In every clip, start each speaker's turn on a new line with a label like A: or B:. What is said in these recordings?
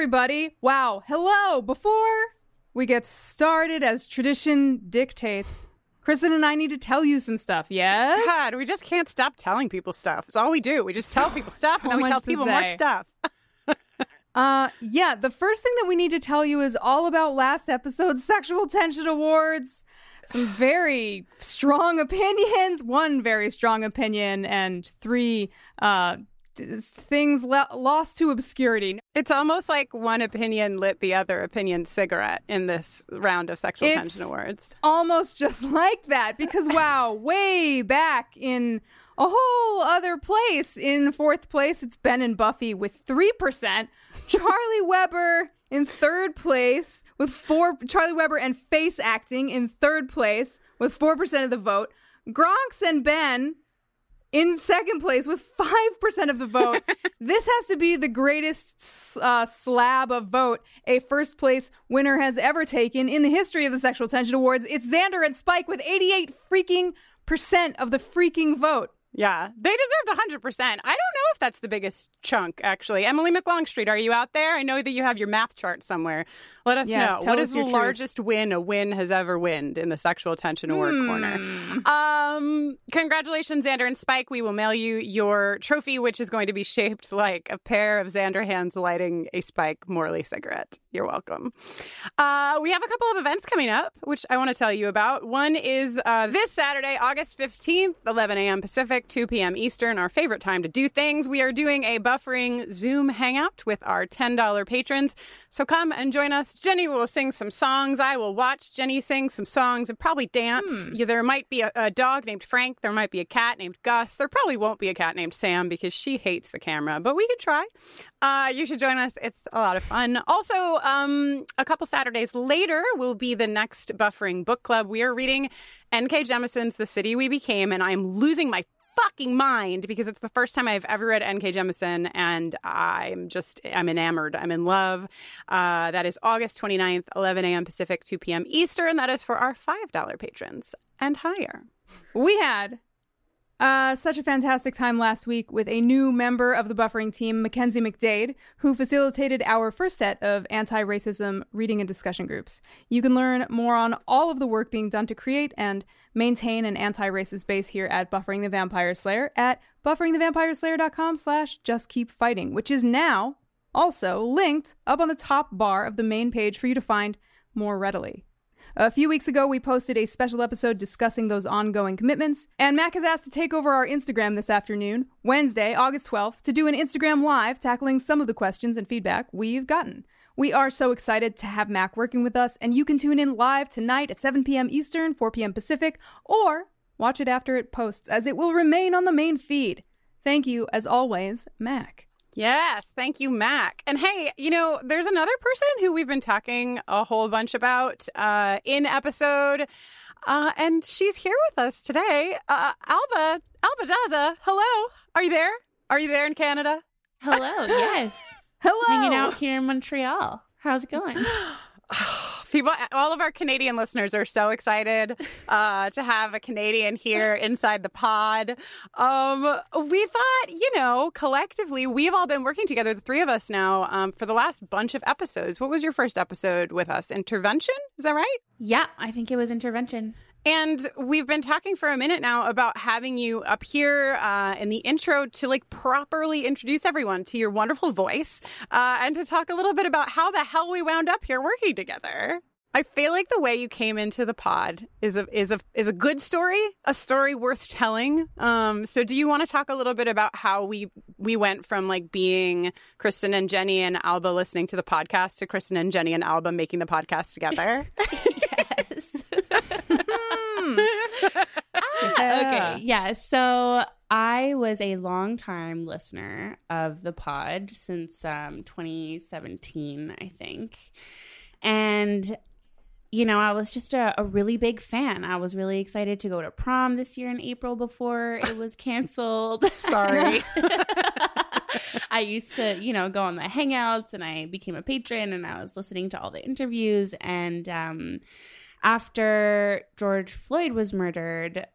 A: Everybody. Wow. Hello. Before we get started, as tradition dictates, Kristin and I need to tell you some stuff, yes?
B: God, we just can't stop telling people stuff. It's all we do. We just tell people stuff
A: so
B: and then we tell people more stuff.
A: Uh, yeah, the first thing that we need to tell you is all about last episode's Sexual Tension Awards. Some very strong opinions, one very strong opinion, and three uh, things lo- lost to obscurity.
B: It's almost like one opinion lit the other opinion cigarette in this round of sexual
A: It's-
B: tension awards.
A: almost just like that because wow, way back in a whole other place in fourth place it's Ben and Buffy with 3%, Charlie Weber in third place with 4 Charlie Weber and face acting in third place with 4% of the vote. Gronks and Ben in second place with 5% of the vote. this has to be the greatest uh, slab of vote a first place winner has ever taken in the history of the Sexual Tension Awards. It's Xander and Spike with 88 freaking percent of the freaking vote.
B: Yeah, they deserved 100%. I don't know if that's the biggest chunk, actually. Emily McLongstreet, are you out there? I know that you have your math chart somewhere. Let us
A: Yes,
B: know. What
A: us
B: is the
A: truth.
B: largest win a win has ever winned in the Sexual Tension Award
A: Hmm.
B: corner? Um, congratulations, Xander and Spike. We will mail you your trophy, which is going to be shaped like a pair of Xander hands lighting a Spike Morley cigarette. You're welcome. Uh, we have a couple of events coming up, which I want to tell you about. One is uh, this Saturday, August 15th, 11 a.m. Pacific, 2 p.m. Eastern, our favorite time to do things. We are doing a buffering Zoom hangout with our $10 patrons. So come and join us. Jenny will sing some songs. I will watch Jenny sing some songs and probably dance. Yeah, there might be a, a dog named Frank. There might be a cat named Gus. There probably won't be a cat named Sam because she hates the camera, but we could try. Uh, you should join us. It's a lot of fun. Also, um, a couple Saturdays later will be the next Buffering Book Club. We are reading N.K. Jemisin's The City We Became, and I'm losing my fucking mind because it's the first time I've ever read N.K. Jemisin, and I'm just, I'm enamored. I'm in love. Uh, that is August 29th, 11 a.m. Pacific, 2 p.m. Eastern. That is for our $5 patrons and higher.
A: We had uh, such a fantastic time last week with a new member of the buffering team, Mackenzie McDade, who facilitated our first set of anti racism reading and discussion groups. You can learn more on all of the work being done to create and maintain an anti racist base here at Buffering the Vampire Slayer at bufferingthevampireslayer.com slash just keep fighting, which is now also linked up on the top bar of the main page for you to find more readily. A few weeks ago, we posted a special episode discussing those ongoing commitments, and Mac has asked to take over our Instagram this afternoon, Wednesday, August 12th, to do an Instagram Live tackling some of the questions and feedback we've gotten. We are so excited to have Mac working with us, and you can tune in live tonight at 7 p.m. Eastern, 4 p.m. Pacific, or watch it after it posts, as it will remain on the main feed. Thank you, as always, Mac.
B: Yes, thank you, Mac. And hey, you know, there's another person who we've been talking a whole bunch about uh, in episode, uh, and she's here with us today. Uh, Alba, Alba Daza, hello. Are you there? Are you there in Canada?
C: Hello, yes.
A: Hello!
C: Hanging out here in Montreal. How's it going?
B: People, all of our Canadian listeners are so excited uh, to have a Canadian here inside the pod. Um, we thought, you know, collectively, we've all been working together, the three of us now, um, for the last bunch of episodes. What was your first episode with us? Intervention? Is that right?
C: yeah, I think it was intervention.
B: And we've been talking for a minute now about having you up here uh, in the intro to like properly introduce everyone to your wonderful voice uh, and to talk a little bit about how the hell we wound up here working together. I feel like the way you came into the pod is a is a is a good story, a story worth telling. Um, so, do you want to talk a little bit about how we we went from like being Kristin and Jenny and Alba listening to the podcast to Kristin and Jenny and Alba making the podcast together?
C: yes.
A: Yeah.
C: Okay, yeah. So I was a long time listener of the pod since um, 2017, I think. And you know, I was just a, a, really big fan. I was really excited to go to prom this year in April before it was canceled.
B: Sorry.
C: I used to, you know, go on the hangouts and I became a patron and I was listening to all the interviews. And um, after George Floyd was murdered,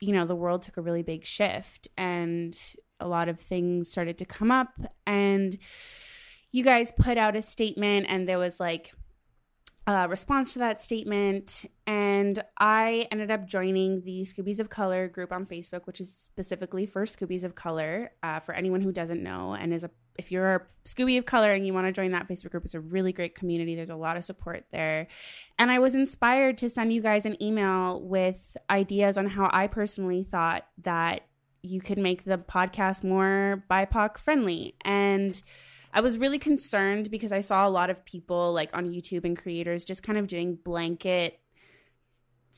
C: you know, the world took a really big shift and a lot of things started to come up. And you guys put out a statement, and there was like, a response to that statement. And I ended up joining the Scoobies of Color group on Facebook, which is specifically for Scoobies of Color. Uh, for anyone who doesn't know, and is a if you're Scooby of Color and you want to join that Facebook group, it's a really great community. There's a lot of support there. And I was inspired to send you guys an email with ideas on how I personally thought that you could make the podcast more BIPOC friendly. And I was really concerned because I saw a lot of people like on YouTube and creators just kind of doing blanket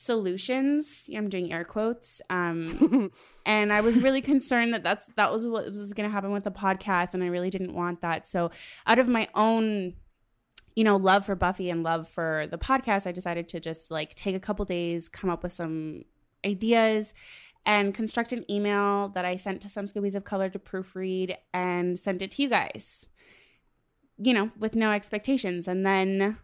C: solutions. I'm doing air quotes. Um, and I was really concerned that that's that was what was going to happen with the podcast, and I really didn't want that. So, out of my own, you know, love for Buffy and love for the podcast, I decided to just like take a couple days, come up with some ideas, and construct an email that I sent to some Scoobies of Color to proofread and sent it to you guys you know, with no expectations. And then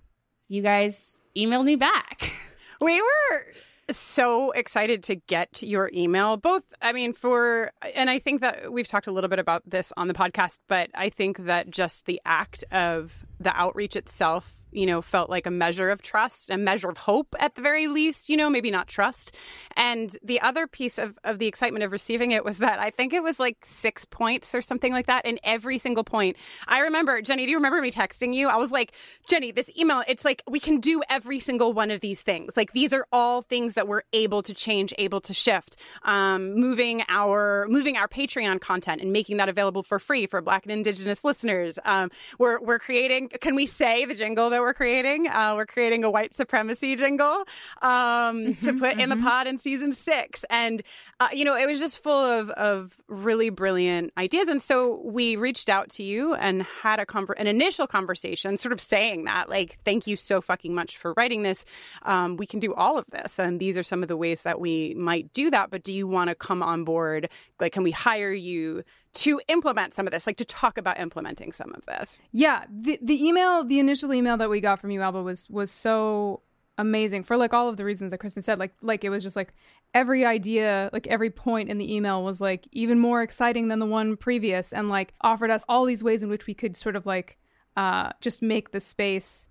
C: you guys emailed me back.
B: We were so excited to get your email. Both, I mean, for, and I think that we've talked a little bit about this on the podcast, but I think that just the act of the outreach itself you know, felt like a measure of trust, a measure of hope at the very least, you know, maybe not trust. And the other piece of, of the excitement of receiving it was that I think it was like six points or something like that. in every single point, I remember, Jenny, do you remember me texting you? I was like, Jenny, this email, it's like we can do every single one of these things. Like these are all things that we're able to change, able to shift. Um, moving our moving our Patreon content and making that available for free for Black and Indigenous listeners. Um, we're we're creating. Can we say the jingle that we're creating. Uh, we're creating a white supremacy jingle um, mm-hmm, to put mm-hmm. in the mm-hmm. pod in season six, and uh, you know it was just full of of really brilliant ideas. And so we reached out to you and had a conver- an initial conversation, sort of saying that like, thank you so fucking much for writing this. Um, we can do all of this, and these are some of the ways that we might do that. But do you want to come on board? Like, can we hire you? to implement some of this, like to talk about implementing some of this.
A: Yeah, the the email, the initial email that we got from you, Alba, was was so amazing for like all of the reasons that Kristin said. Like like it was just like every idea, like every point in the email was like even more exciting than the one previous, and like offered us all these ways in which we could sort of like uh, just make the space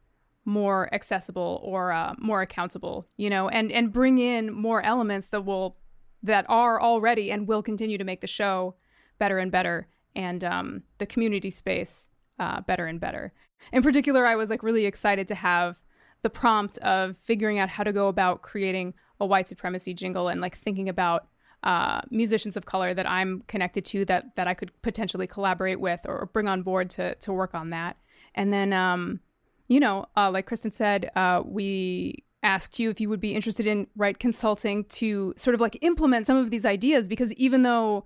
A: more accessible or uh, more accountable, you know, and and bring in more elements that will that are already and will continue to make the show better and better, and um, the community space uh, better and better. In particular, I was like really excited to have the prompt of figuring out how to go about creating a white supremacy jingle and like thinking about uh, musicians of color that I'm connected to that that I could potentially collaborate with or bring on board to to work on that. And then, um, you know, uh, like Kristin said, uh, we asked you if you would be interested in right consulting to sort of like implement some of these ideas because even though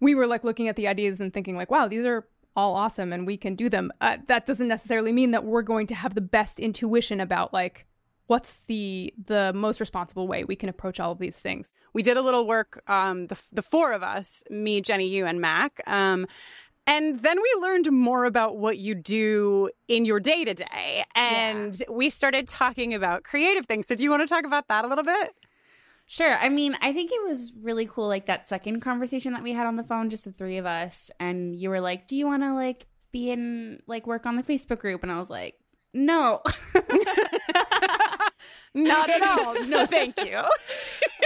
A: we were like looking at the ideas and thinking like, wow, these are all awesome and we can do them. Uh, that doesn't necessarily mean that we're going to have the best intuition about like what's the the most responsible way we can approach all of these things.
B: We did a little work, um, the the four of us, me, Jenny, you, and Mac. Um, and then we learned more about what you do in your day to day. And yeah. we started talking about creative things. So, do you want to talk about that a little bit?
C: Sure. I mean, I think it was really cool, like that second conversation that we had on the phone, just the three of us. And you were like, Do you want to like be in like work on the Facebook group? And I was like, No.
B: Not at all. No, thank you.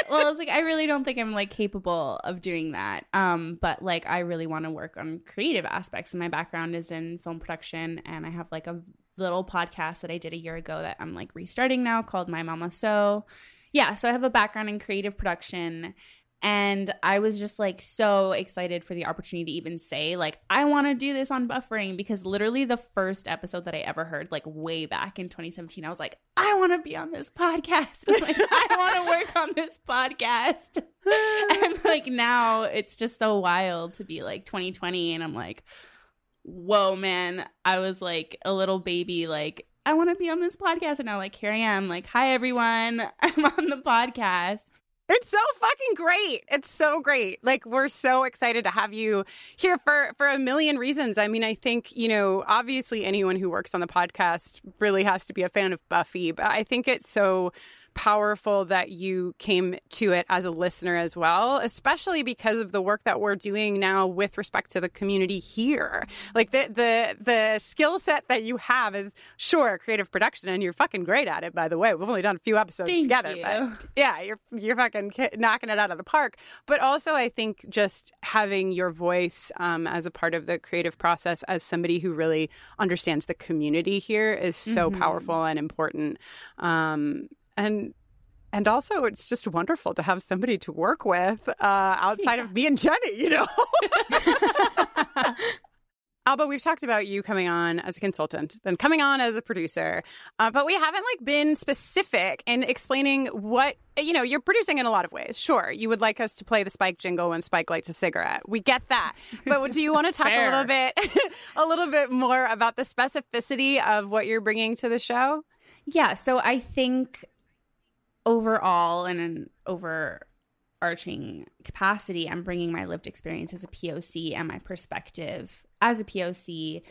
C: well, I was like, I really don't think I'm like capable of doing that. Um, but like I really want to work on creative aspects. And my background is in film production and I have like a little podcast that I did a year ago that I'm like restarting now called My Mama So yeah, so I have a background in creative production And I was just like so excited for the opportunity to even say, like, I want to do this on buffering because literally the first episode that I ever heard, like way back in 2017, I was like, I want to be on this podcast. like, I want to work on this podcast. and like now it's just so wild to be like 2020. And I'm like, whoa, man. I was like a little baby, like, I want to be on this podcast. And now, like, here I am, like, hi, everyone. I'm on the podcast.
B: It's so fucking great. It's so great. Like we're so excited to have you here for for a million reasons. I mean, I think, you know, obviously anyone who works on the podcast really has to be a fan of Buffy, but I think it's so powerful that you came to it as a listener as well, especially because of the work that we're doing now with respect to the community here. Like the the the skill set that you have is sure creative production, and you're fucking great at it. By the way, we've only done a few episodes
C: Thank
B: together,
C: you.
B: but yeah, you're you're fucking knocking it out of the park. But also, I think just having your voice um, as a part of the creative process, as somebody who really understands the community here, is so
C: Mhm.
B: powerful and important. Um, and and also it's just wonderful to have somebody to work with uh, outside of me and Jenny, you know. Alba, we've talked about you coming on as a consultant, then coming on as a producer, uh, but we haven't like been specific in explaining what you know. You're producing in a lot of ways. Sure, you would like us to play the Spike jingle when Spike lights a cigarette. We get that, but do you want to talk a little bit, a little bit more about the specificity of what you're bringing to the show?
C: Yeah, so I think overall in an overarching capacity, I'm bringing my lived experience as a POC and my perspective as a POC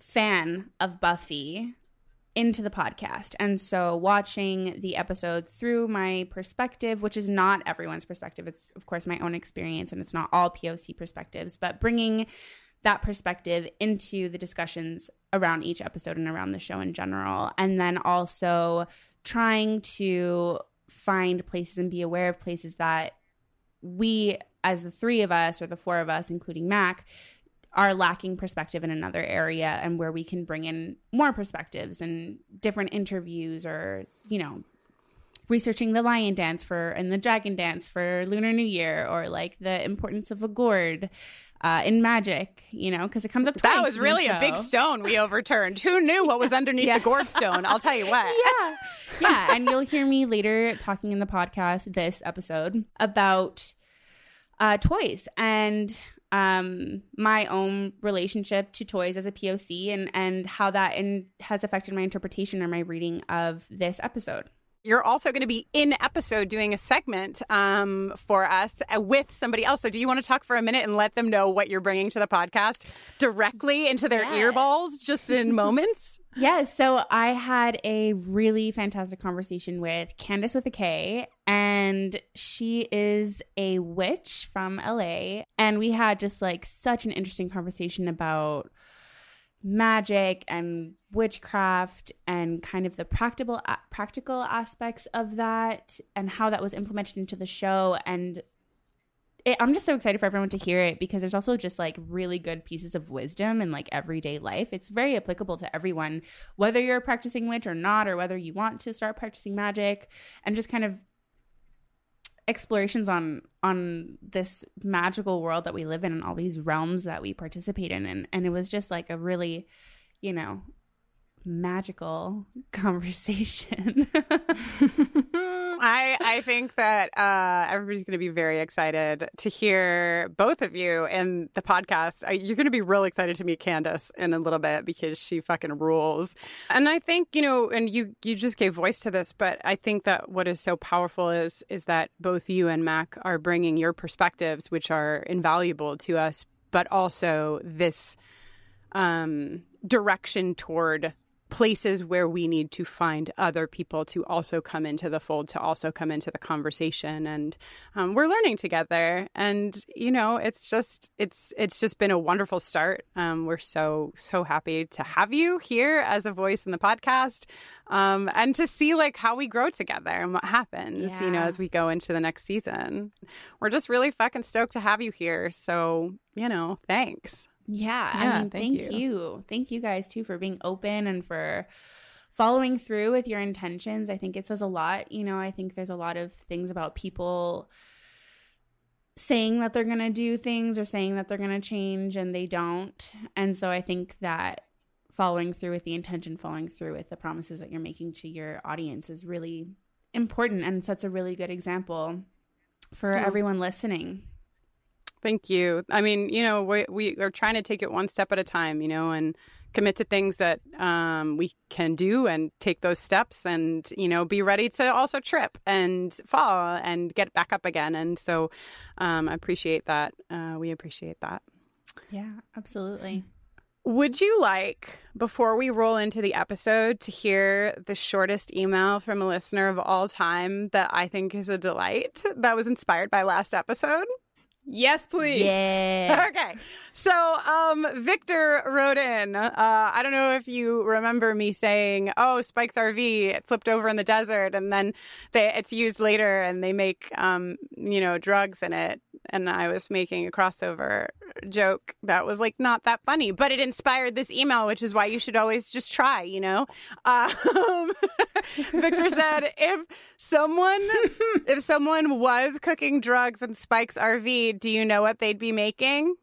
C: fan of Buffy into the podcast. And so watching the episode through my perspective, which is not everyone's perspective, it's of course my own experience and it's not all POC perspectives, but bringing that perspective into the discussions around each episode and around the show in general. And then also trying to find places and be aware of places that we, as the three of us or the four of us, including Mac, are lacking perspective in another area and where we can bring in more perspectives and different interviews or, you know, researching the lion dance for and the dragon dance for Lunar New Year or like the importance of a gourd uh, in magic, you know, because it comes up twice. That was
B: really a big stone we overturned. Who knew what was underneath
A: Yeah.
B: the gourd stone? I'll tell you what.
C: yeah. Yeah. And you'll hear me later talking in the podcast, this episode, about uh, toys and um my own relationship to toys as a POC and and how that in, has affected my interpretation or my reading of this episode.
B: You're also going to be in episode doing a segment um, for us uh, with somebody else. So, do you want to talk for a minute and let them know what you're bringing to the podcast directly into their
C: Yeah.
B: earballs just in moments?
C: Yeah, so I had a really fantastic conversation with Kandis with a K, and she is a witch from LA. And we had just like such an interesting conversation about magic and witchcraft and kind of the practical uh, practical aspects of that and how that was implemented into the show and it, I'm just so excited for everyone to hear it because there's also just like really good pieces of wisdom in like everyday life. It's very applicable to everyone, whether you're a practicing witch or not, or whether you want to start practicing magic, and just kind of explorations on on this magical world that we live in and all these realms that we participate in. And and it was just like a really you know magical conversation
B: I I think that uh, everybody's going to be very excited to hear both of you in the podcast. I, you're going to be real excited to meet Kandis in a little bit because she fucking rules. And I think you know, and you you just gave voice to this, but I think that what is so powerful is is that both you and Mac are bringing your perspectives, which are invaluable to us, but also this um, direction toward places where we need to find other people to also come into the fold, to also come into the conversation, and um, we're learning together. And you know, it's just it's it's just been a wonderful start. Um, we're so so happy to have you here as a voice in the podcast, um, and to see like how we grow together and what happens. You know, as we go into the next season, we're just really fucking stoked to have you here. So you know, thanks.
C: Yeah,
A: Yeah,
C: I mean,
A: thank
C: thank,
A: you.
C: you. Thank you guys too for being open and for following through with your intentions. I think it says a lot. You know, I think there's a lot of things about people saying that they're going to do things or saying that they're going to change and they don't. And so I think that following through with the intention, following through with the promises that you're making to your audience is really important and sets a really good example for yeah. everyone listening.
B: Thank you. I mean, you know, we, we are trying to take it one step at a time, you know, and commit to things that um, we can do and take those steps and you know be ready to also trip and fall and get back up again. And so um, i appreciate that. Uh, we appreciate that.
C: Yeah absolutely.
B: Would you like before we roll into the episode to hear the shortest email from a listener of all time that i think is a delight that was inspired by last episode
A: Yes, please.
C: Yeah.
B: okay. So, um, Victor wrote in. Uh, I don't know if you remember me saying, "Oh, Spike's RV it flipped over in the desert, and then they, it's used later, and they make, um, you know, drugs in it." And I was making a crossover joke that was like not that funny, but it inspired this email, which is why you should always just try. You know, um, Victor said, "If someone, if someone was cooking drugs in Spike's RV." Do you know what they'd be making?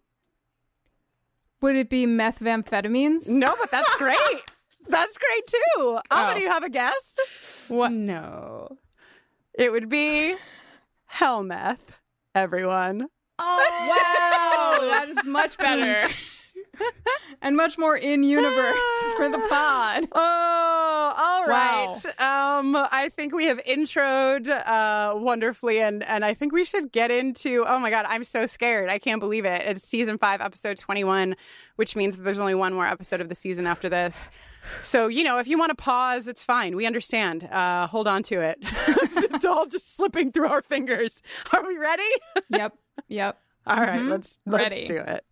A: Would it be methamphetamines?
B: No, but that's great. that's great too. Oh. do you oh. have a guess?
A: What?
C: No.
B: It would be hell meth, everyone.
A: Oh, wow. that is much better. and much more in universe for the pod.
B: Oh, all right. Wow. Um, I think we have introed uh, wonderfully, and and I think we should get into. Oh my god, I'm so scared. I can't believe it. It's season five, episode 21, which means that there's only one more episode of the season after this. So, you know, if you want to pause, it's fine. We understand. Uh, hold on to it. it's all just slipping through our fingers. Are we ready?
A: yep. Yep.
B: All right, mm-hmm. let's let's ready. do it.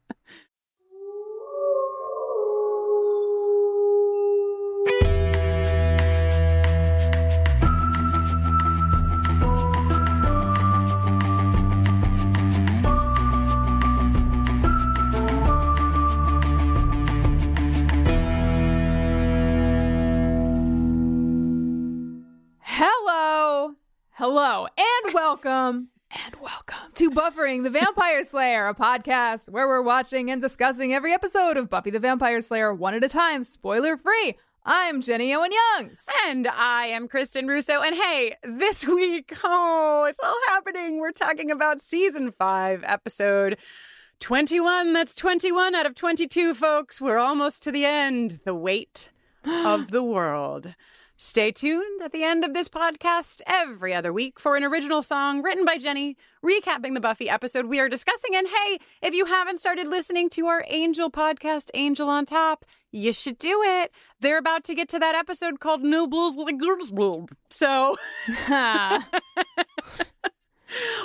A: Hello and welcome and welcome to Buffering the Vampire Slayer, a podcast where we're watching and discussing every episode of Buffy the Vampire Slayer one at a time, spoiler free. I'm Jenny Owen Youngs.
B: And I am Kristin Russo. And hey, this week, oh, it's all happening. We're talking about season five, episode 21. That's 21 out of 22, folks. We're almost to the end. The weight of the world. Stay tuned at the end of this podcast every other week for an original song written by Jenny, recapping the Buffy episode we are discussing. And hey, if you haven't started listening to our Angel podcast, Angel on Top, you should do it. They're about to get to that episode called No Blues Like Girls Blue. So.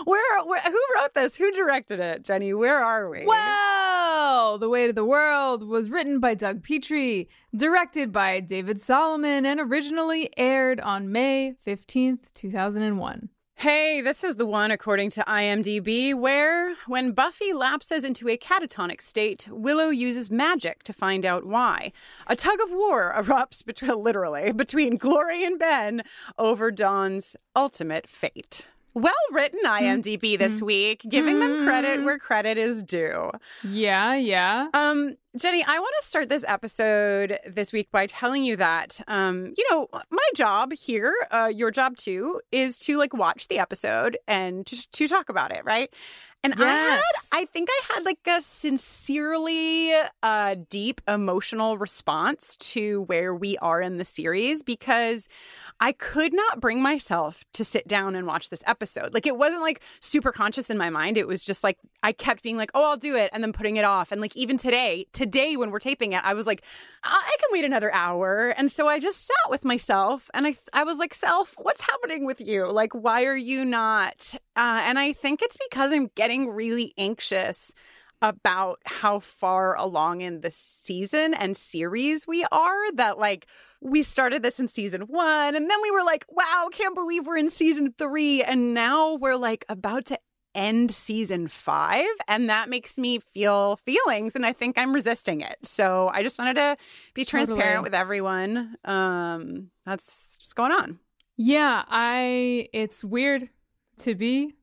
B: where, where, who wrote this? Who directed it, Jenny? Where are we?
A: Well, The Weight of the World was written by Doug Petrie, directed by David Solomon, and originally aired on May 15th, 2001.
B: Hey, this is the one according to IMDb where, when Buffy lapses into a catatonic state, Willow uses magic to find out why. A tug of war erupts between, literally between Glory and Ben over Dawn's ultimate fate. Well written IMDb mm-hmm. this week, giving them credit mm-hmm. where credit is due.
A: Yeah, yeah.
B: Um, Jenny, I want to start this episode this week by telling you that, um, you know, my job here, uh, your job too, is to like watch the episode and to, to talk about it, right? And yes. I had, I think I had like a sincerely uh, deep emotional response to where we are in the series because I could not bring myself to sit down and watch this episode. Like it wasn't like super conscious in my mind. It was just like I kept being like, "Oh, I'll do it," and then putting it off. And like even today, today when we're taping it, I was like, "I can wait another hour." And so I just sat with myself and I I was like, "Self, what's happening with you? Like why are you not?" Uh, and I think it's because I'm getting really anxious about how far along in the season and series we are that like we started this in season 1 and then we were like wow can't believe we're in season 3 and now we're like about to end season 5 and that makes me feel feelings and I think I'm resisting it. So I just wanted to be transparent totally. with everyone. Um that's what's going on.
A: Yeah, I it's weird to be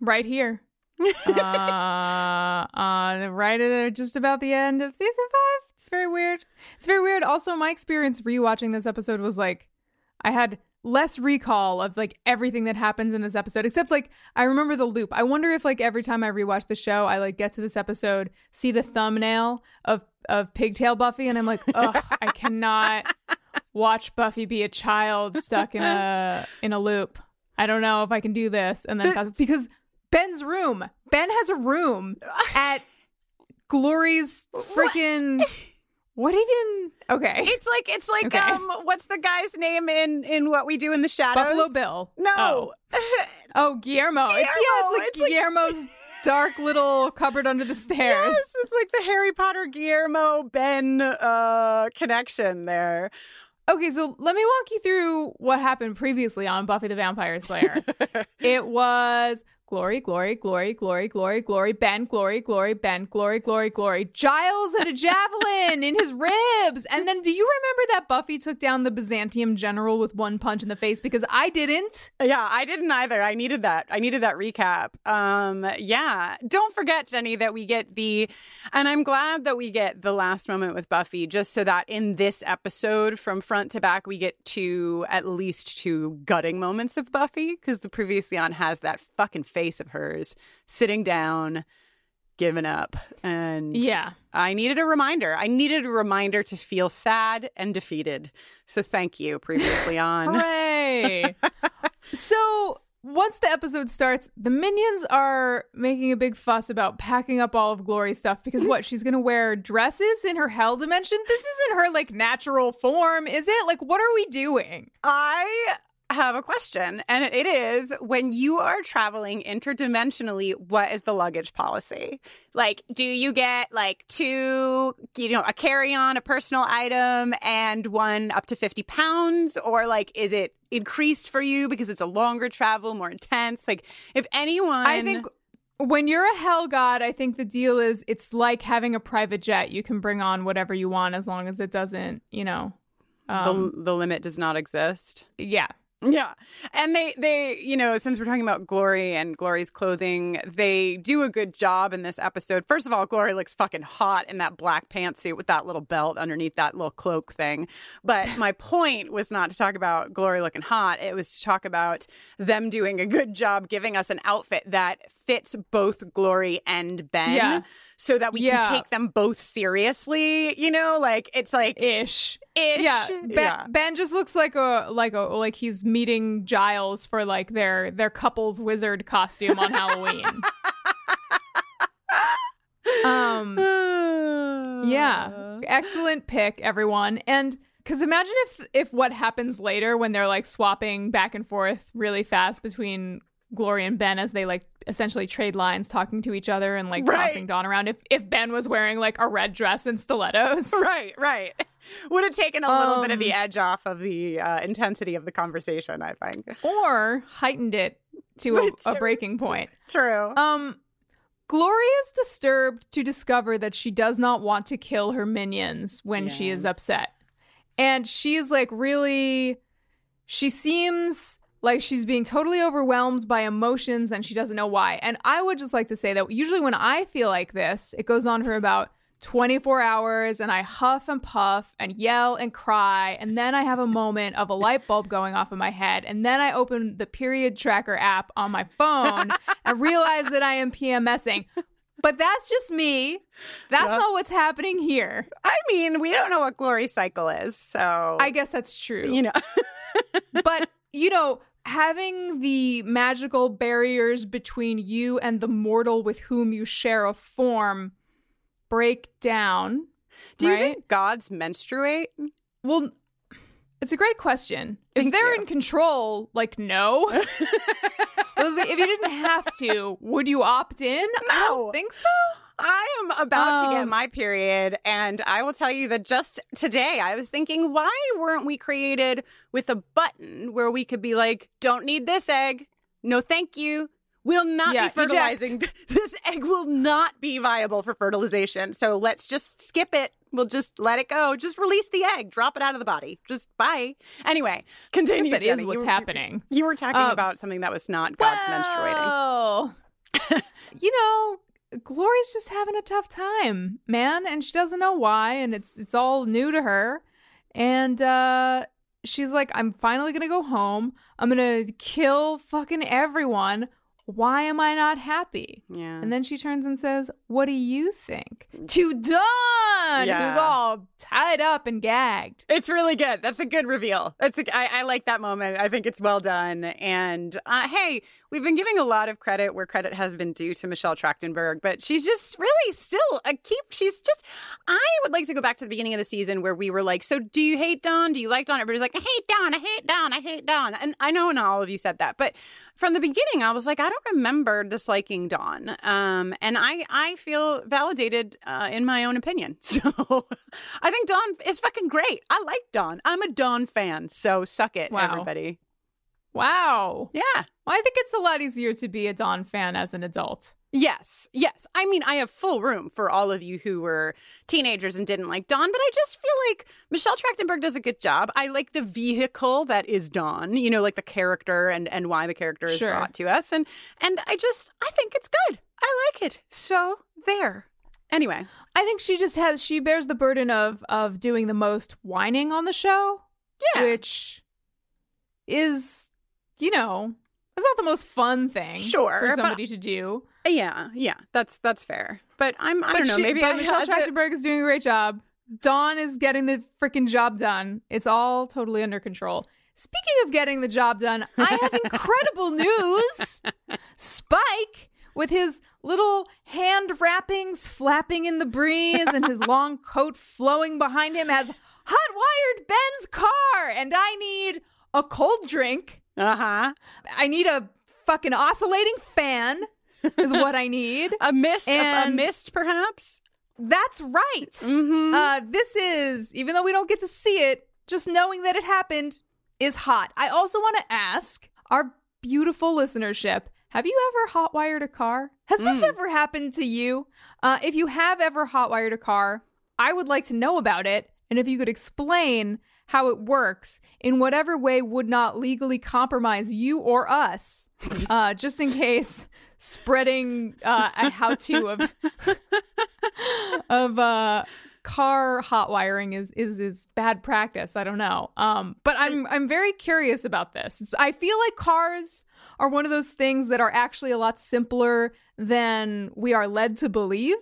A: right here uh, uh, right at just about the end of season five. It's very weird. It's very weird. Also, my experience rewatching this episode was like, I had less recall of like everything that happens in this episode except like i remember the loop i wonder if like every time i rewatch the show i like get to this episode see the thumbnail of of pigtail buffy and i'm like ugh i cannot watch buffy be a child stuck in a in a loop i don't know if i can do this and then because ben's room ben has a room at glory's freaking what even? Okay,
B: It's like it's like
A: Okay.
B: um what's the guy's name in in what we do in the shadows?
A: Buffalo Bill.
B: No.
A: Oh, Guillermo. It's, yeah,
B: Guillermo,
A: it's like
B: it's like-
A: Guillermo's dark little cupboard under the stairs.
B: Yes, it's like the Harry Potter Guillermo Ben uh connection there.
A: Okay, so let me walk you through what happened previously on Buffy the Vampire Slayer. it was Glory, Glory, Glory, Glory, Glory, Glory, Ben, Glory, Glory, Ben, Glory, Glory, Glory, Giles and a javelin in his ribs. And then do you remember that Buffy took down the Byzantium general with one punch in the face? Because I didn't.
B: Yeah, I didn't either. I needed that. I needed that recap. Um, yeah. Don't forget, Jenny, that we get the, and I'm glad that we get the last moment with Buffy, just so that in this episode, from front to back, we get two, at least two gutting moments of Buffy, because the previously on has that fucking face of hers sitting down, giving up. And
A: Yeah.
B: I needed a reminder. I needed a reminder to feel sad and defeated. So thank you, previously on.
A: Hooray! so once the episode starts, the minions are making a big fuss about packing up all of Glory's stuff because what? She's gonna wear dresses in her hell dimension? This isn't her like natural form, is it? Like, what are we doing?
B: I have a question, and it is when you are traveling interdimensionally, what is the luggage policy? Like, do you get like two, you know, a carry on, a personal item, and one up to 50 pounds? Or like, is it increased for you because it's a longer travel, more intense? Like, if anyone.
A: I think when you're a hell god, I think the deal is it's like having a private jet. You can bring on whatever you want as long as it doesn't, you know. Um,
B: the, the limit does not exist.
A: yeah.
B: Yeah. And they they, you know, since we're talking about Glory and Glory's clothing, they do a good job in this episode. First of all, Glory looks fucking hot in that black pantsuit with that little belt underneath that little cloak thing. But my point was not to talk about Glory looking hot. It was to talk about them doing a good job giving us an outfit that fits both Glory and Ben.
A: Yeah.
B: So that we
A: Yeah.
B: can take them both seriously, you know, like it's like
A: Ish.
B: ish.
A: Yeah, ben, ben just looks like a like a like he's meeting Giles for like their their couple's wizard costume on Halloween. um, yeah, excellent pick, everyone. And because imagine if if what happens later when they're like swapping back and forth really fast between Glory and Ben as they like essentially trade lines, talking to each other and like
B: Right.
A: tossing Dawn around. If if Ben was wearing like a red dress and stilettos,
B: Right, right. Would have taken a little bit of the
A: Um,
B: edge off of the uh, intensity of the conversation, I think.
A: or heightened it to a, a breaking point.
B: True.
A: Um, Gloria is disturbed to discover that she does not want to kill her minions when she is upset. And she is like really she seems like she's being totally overwhelmed by emotions and she doesn't know why. And I would just like to say that usually when I feel like this, it goes on for about 24 hours and I huff and puff and yell and cry. And then I have a moment of a light bulb going off in my head. And then I open the period tracker app on my phone and realize that I am PMSing. But that's just me. That's
B: Yeah.
A: not what's happening here.
B: I mean, we don't know what glory cycle is, so
A: I guess that's true.
B: you know.
A: but you know having the magical barriers between you and the mortal with whom you share a form break down
B: Do you think gods menstruate?
A: well it's a great question. If they're
B: you.
A: in control like no. I was like, if you didn't have to would you opt in? I don't think so
B: I am about to get
A: Um,
B: my period, and I will tell you that just today I was thinking, why weren't we created with a button where we could be like, don't need this egg. No, thank you. We'll not
A: Yeah,
B: be fertilizing. this egg will not be viable for fertilization. So let's just skip it. We'll just let it go. Just release the egg. Drop it out of the body. Just bye. Anyway, continue.
A: that is
B: Jenny.
A: what's
B: You-
A: happening
B: You were talking
A: Um,
B: about something that was not gods menstruating.
A: Well, you know, Glory's just having a tough time, man, and she doesn't know why, and it's it's all new to her. And uh she's like, I'm finally gonna go home. I'm gonna kill fucking everyone. Why am I not happy?
B: Yeah.
A: And then she turns and says, What do you think? To Dawn,
B: Yeah.
A: who's all tied up and gagged.
B: It's really good. That's a good reveal. That's a, I, I like that moment. I think it's well done. And uh, hey, we've been giving a lot of credit where credit has been due to Michelle Trachtenberg, but she's just really still a keep. She's just. I would like to go back to the beginning of the season where we were like, "So do you hate Dawn? Do you like Dawn?" Everybody's like, "I hate Dawn. I hate Dawn. I hate Dawn." And I know not all of you said that, but from the beginning, I was like, I don't remember disliking Dawn. Um, and I I feel validated uh, in my own opinion. So I think Dawn is fucking great. I like Dawn. I'm a Dawn fan. So suck it,
A: Wow.
B: everybody.
A: Wow.
B: Yeah.
A: Well, I think it's a lot easier to be a Dawn fan as an adult.
B: Yes, yes. I mean, I have full room for all of you who were teenagers and didn't like Dawn, but I just feel like Michelle Trachtenberg does a good job. I like the vehicle that is Dawn, you know, like the character and and why the character is
A: Sure.
B: brought to us, and and I just I think it's good. I like it. So there. Anyway,
A: I think she just has she bears the burden of of doing the most whining on the show,
B: yeah,
A: which is you know, it's not the most fun thing
B: Sure,
A: for
B: but-
A: somebody to do.
B: yeah, yeah. That's that's fair. But I'm I
A: But
B: don't know.
A: she-
B: maybe
A: but Michelle Trachtenberg is doing a great job. Dawn is getting the freaking job done. It's all totally under control. Speaking of getting the job done, I have incredible news. Spike, with his little hand wrappings flapping in the breeze and his long coat flowing behind him, has hot wired Ben's car, and I need a cold drink.
B: Uh-huh.
A: I need a fucking oscillating fan. Is what I need.
B: A mist, a, a mist, perhaps.
A: That's right.
B: Mm-hmm.
A: Uh, this is, even though we don't get to see it, just knowing that it happened is hot. I also want to ask our beautiful listenership have you ever hotwired a car? Has this
B: Mm.
A: ever happened to you? Uh, if you have ever hotwired a car, I would like to know about it. And if you could explain how it works in whatever way would not legally compromise you or us, uh, just in case spreading uh, a how to of of uh car hot wiring is is is bad practice. I don't know. Um but i'm i'm very curious about this. I feel like cars are one of those things that are actually a lot simpler than we are led to believe.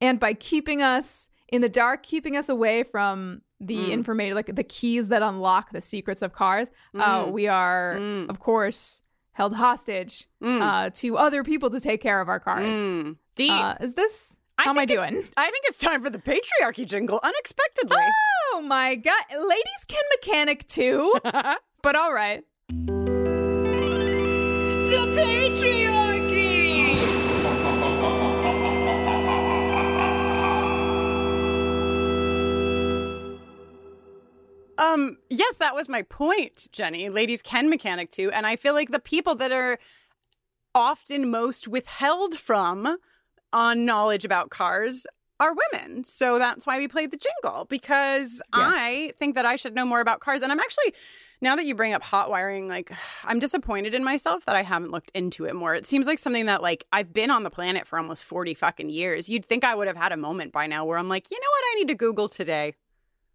A: And by keeping us in the dark keeping us away from the
B: Mm.
A: information like the keys that unlock the secrets of cars uh
B: Mm.
A: we are
B: Mm.
A: of course held hostage
B: Mm.
A: uh to other people to take care of our cars
B: Mm. Deep.
A: uh, is this how am I doing?
B: I think it's time for the patriarchy jingle unexpectedly.
A: Oh my god. Ladies can mechanic too, but all right. The patriarchy!
B: Um, yes, that was my point, Jenny. Ladies can mechanic too, and I feel like the people that are often most withheld from on knowledge about cars are women. So that's why we played the jingle because I think that I should know more about cars. And I'm actually, now that you bring up hot wiring, like I'm disappointed in myself that I haven't looked into it more. It seems like something that like I've been on the planet for almost 40 fucking years. You'd think I would have had a moment by now where I'm like, you know what I need to Google today?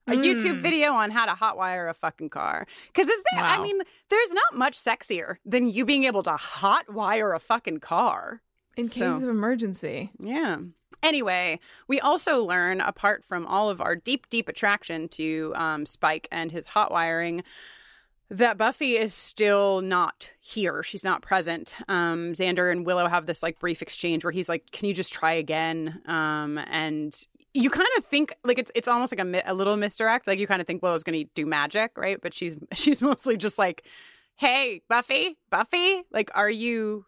B: A YouTube
A: Mm.
B: video on how to hotwire a fucking car. Because is there, I mean, there's not much sexier than you being able to hotwire a fucking car.
A: In case
B: So-
A: of emergency.
B: Yeah. Anyway, we also learn, apart from all of our deep, deep attraction to um, Spike and his hot wiring, that Buffy is still not here. She's not present. Um, Xander and Willow have this like brief exchange where he's like, "Can you just try again?" Um, and you kind of think like it's it's almost like a, mi- a little misdirect. Like you kind of think Willow's going to do magic, right? But she's she's mostly just like, "Hey, Buffy, Buffy, like, are you?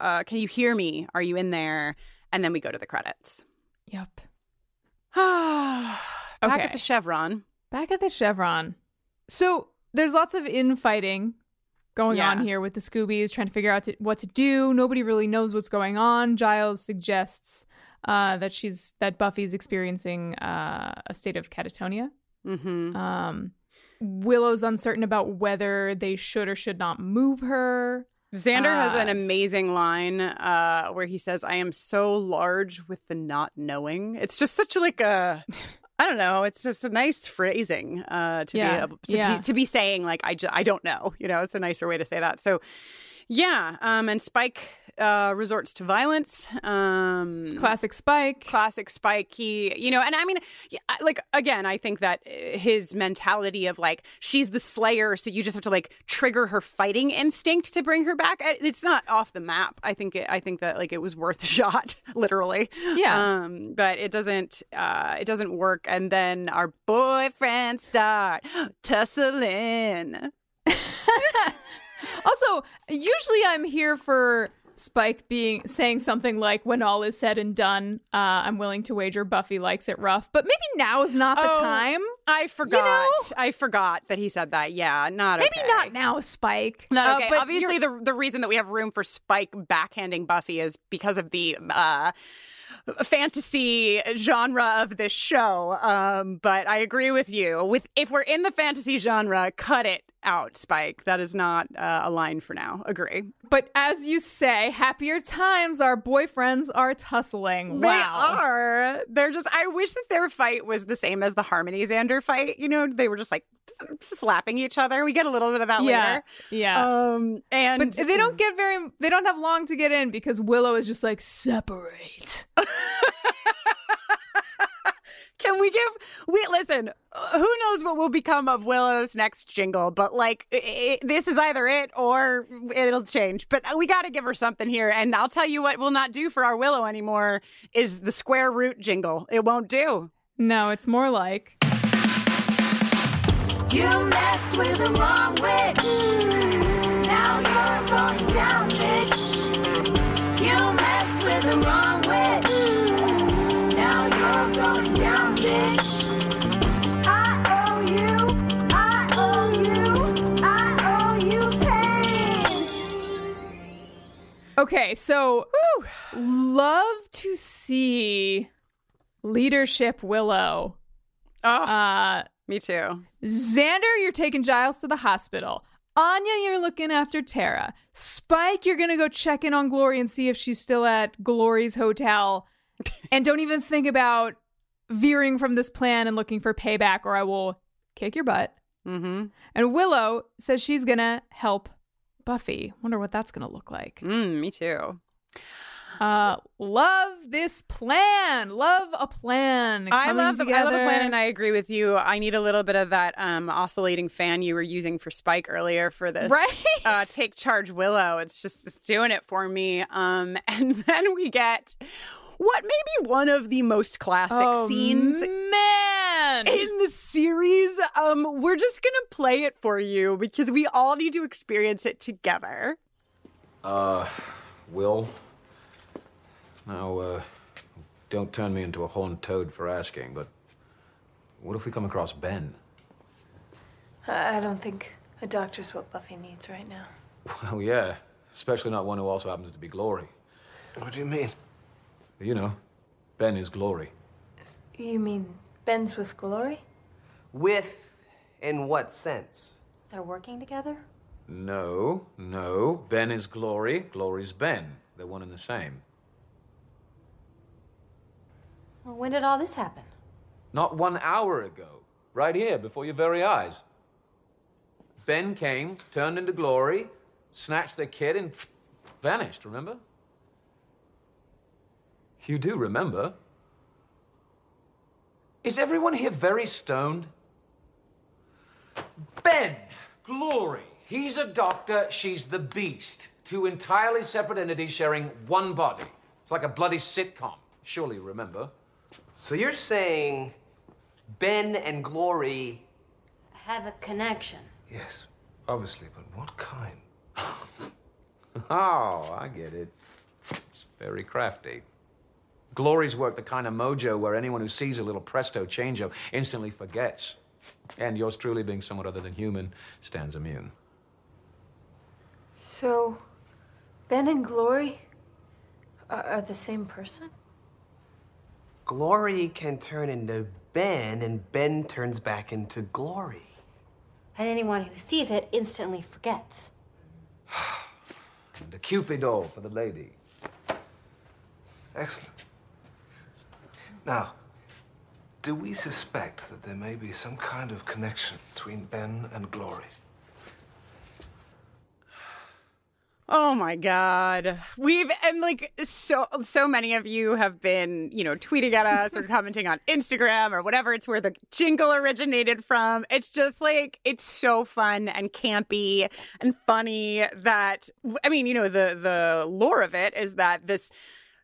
B: Uh, can you hear me? Are you in there?" And then we go to the credits.
A: Yep.
B: Back
A: Okay.
B: at the Chevron.
A: Back at the Chevron. So there's lots of infighting going
B: Yeah.
A: on here with the Scoobies, trying to figure out to, what to do. Nobody really knows what's going on. Giles suggests uh, that she's that Buffy's experiencing uh, a state of catatonia.
B: Mm-hmm.
A: Um, Willow's uncertain about whether they should or should not move her.
B: Xander has an
A: Uh,
B: amazing line uh, where he says, "I am so large with the not knowing." It's just such like a, I don't know. It's just a nice phrasing uh, to
A: Yeah,
B: be able, to,
A: yeah.
B: be to be saying like I just I don't know. You know, it's a nicer way to say that. So, yeah. Um, and Spike uh, resorts to violence. Um,
A: Classic Spike.
B: classic Spike. He, you know, and I mean, like again, I think that uh, his mentality of like she's the slayer, so you just have to like trigger her fighting instinct to bring her back. It's not off the map. I think it, I think that like it was worth a shot, literally.
A: Yeah.
B: Um, but it doesn't. Uh, it doesn't work. And then our boyfriends start tussling.
A: Also, usually I'm here for Spike being saying something like, "When all is said and done, uh, I'm willing to wager Buffy likes it rough." But maybe now is not the
B: Oh,
A: time.
B: I forgot.
A: know?
B: I forgot that he said that. Yeah, not
A: Maybe
B: okay.
A: not now, Spike.
B: Not
A: Uh,
B: okay.
A: but
B: Obviously,
A: you're-
B: the the reason that we have room for Spike backhanding Buffy is because of the uh, fantasy genre of this show. Um, but I agree with you. With if we're in the fantasy genre, cut it out, Spike. That is not uh, a line for now. Agree.
A: but as you say, happier times. Our boyfriends are tussling.
B: They
A: wow.
B: are. They're just. I wish that their fight was the same as the Harmony Xander fight. You know, they were just like slapping each other. We get a little bit of that
A: Yeah.
B: later.
A: Yeah.
B: Um, and
A: but they don't get very. They don't have long to get in because Willow is just like separate.
B: Can we give we listen? Who knows what will become of Willow's next jingle? But like, i i this is either it or it'll change. But we got to give her something here. And I'll tell you what will not do for our Willow anymore is the square root jingle. It won't do.
A: No, it's more like.
D: You messed with the wrong witch. Now you're going down, bitch. You messed with the wrong witch. Now you're going down, bitch. I owe you. I owe you. I owe you pain.
A: Okay, so love to see leadership Willow.
B: Oh,
A: Uh
B: me too.
A: Xander, you're taking Giles to the hospital. Anya, you're looking after Tara. Spike, you're gonna go check in on Glory and see if she's still at Glory's hotel. and don't even think about veering from this plan and looking for payback, or I will kick your butt.
B: Mm-hmm.
A: And Willow says she's gonna help Buffy. Wonder what that's gonna look like.
B: Mm, me too.
A: Uh, love this plan. Love a plan.
B: I love the I love
A: together.
B: plan, and I agree with you. I need a little bit of that um, oscillating fan you were using for Spike earlier for this.
A: Right?
B: Uh, take charge, Willow. It's just it's doing it for me. Um, and then we get what may be one of the most classic
A: oh,
B: scenes
A: man.
B: in the series. Um, we're just gonna play it for you because we all need to experience it together.
E: Uh, Will? Now, uh, don't turn me into a horned toad for asking, but what if we come across Ben?
F: I I don't think a doctor's what Buffy needs right now.
E: Well, yeah, especially not one who also happens to be Glory.
G: What do you mean?
E: You know, Ben is Glory.
F: You mean Ben's with Glory?
G: With, in what sense?
F: They're working together?
E: No, no. Ben is Glory, Glory's Ben. They're one and the same.
F: Well, when did all this happen?
E: Not one hour ago, right here before your very eyes. Ben came, turned into Glory, snatched the kid, and vanished, remember? You do remember. Is everyone here very stoned? Ben, Glory. He's a doctor, she's the beast. Two entirely separate entities sharing one body. It's like a bloody sitcom. Surely you remember.
G: So you're saying Ben and Glory.
F: Have a connection.
G: Yes, obviously, but what kind?
E: Oh, I get it. It's very crafty. Glory's work the kind of mojo where anyone who sees a little presto changeo instantly forgets. And yours truly, being somewhat other than human, stands immune.
F: So, Ben and Glory are, are the same person?
G: Glory can turn into Ben, and Ben turns back into Glory.
H: And anyone who sees it instantly forgets.
E: And a Cupid doll for the lady.
H: Excellent. Now, do we suspect that there may be some kind of connection between Ben and Glory?
B: Oh my god. We've and like so so many of you have been, you know, tweeting at us or commenting on Instagram or whatever. It's where the jingle originated from. It's just like it's so fun and campy and funny that I mean, you know, the the lore of it is that this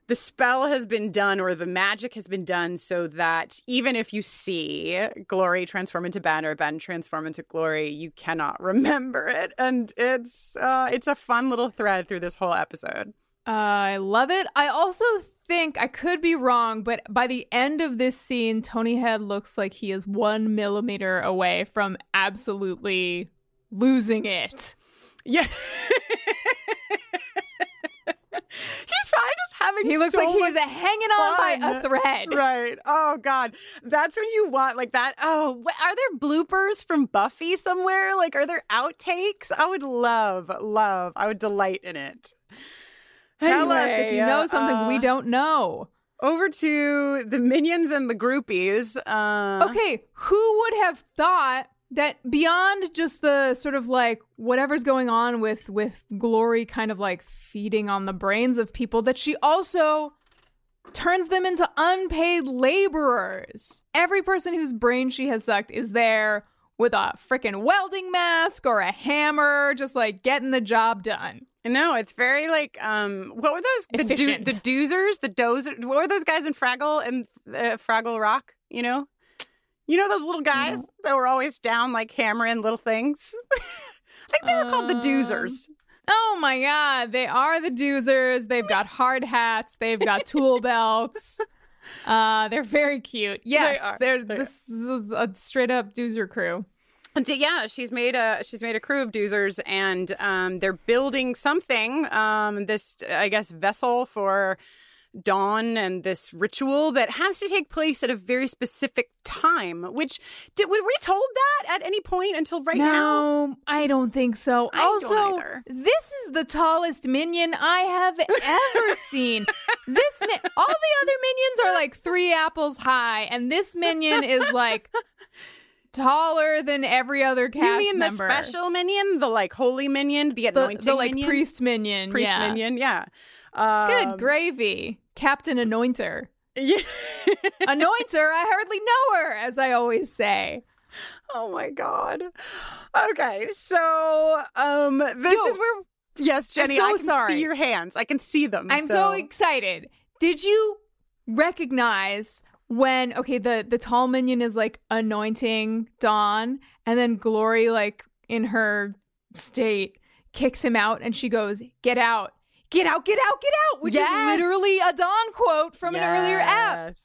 B: the spell has been done or the magic has been done so that even if you see glory transform into ben or ben transform into glory you cannot remember it and it's uh it's a fun little thread through this whole episode
A: I love it. I also think I could be wrong, but by the end of this scene, Tony Head looks like he is one millimeter away from absolutely losing it.
B: yeah he's probably just having
A: He looks
B: so
A: like he's hanging on by a thread.
B: Right. Oh God, that's when you want like that. Oh, are there bloopers from Buffy somewhere? Like, are there outtakes? I would love, love. I would delight in it.
A: Tell us if you know something we
B: uh,
A: don't know.
B: Over to the minions and the groupies. Uh,
A: Okay, who would have thought that beyond just the sort of like whatever's going on with with Glory kind of like feeding on the brains of people that she also turns them into unpaid laborers. Every person whose brain she has sucked is there with a freaking welding mask or a hammer just like getting the job done.
B: No, it's very like um. What were those? The, do- the doozers, the dozer. What were those guys in Fraggle and uh, Fraggle Rock? You know, you know those little guys that were always down like hammering little things. I think they were called the
A: Um,
B: doozers.
A: Oh my god, they are the doozers. They've got hard hats. They've got tool belts. Uh, they're very cute. Yes,
B: are.
A: they are
B: They
A: this is a straight up doozer crew.
B: Yeah, she's made a she's made a crew of doozers, and um, they're building something. Um, this I guess vessel for Dawn and this ritual that has to take place at a very specific time. Which did were we told that at any point until right now?
A: no, I don't think so.
B: I don't
A: also, this is the tallest minion I have ever seen. This mi- all the other minions are like three apples high, and this minion is like taller than every other cast
B: You mean
A: member.
B: the special minion, the like holy minion, the
A: the,
B: anointing
A: the like
B: minion,
A: priest minion,
B: priest
A: yeah.
B: minion? Yeah.
A: Good
B: Um,
A: gravy, Captain Anointer.
B: Yeah.
A: Anointer, I hardly know her, as I always say.
B: Oh my god. Okay, so um this
A: Yo,
B: is where Yes, Jenny,
A: so
B: I can
A: sorry.
B: see your hands. I can see them.
A: I'm so excited. Did you recognize when okay, the the tall minion is like anointing Dawn, and then Glory, like in her state, kicks him out, and she goes, "Get out." Get out, get out, get out, which
B: Yes.
A: is literally a Dawn quote from an earlier app.
B: Yes.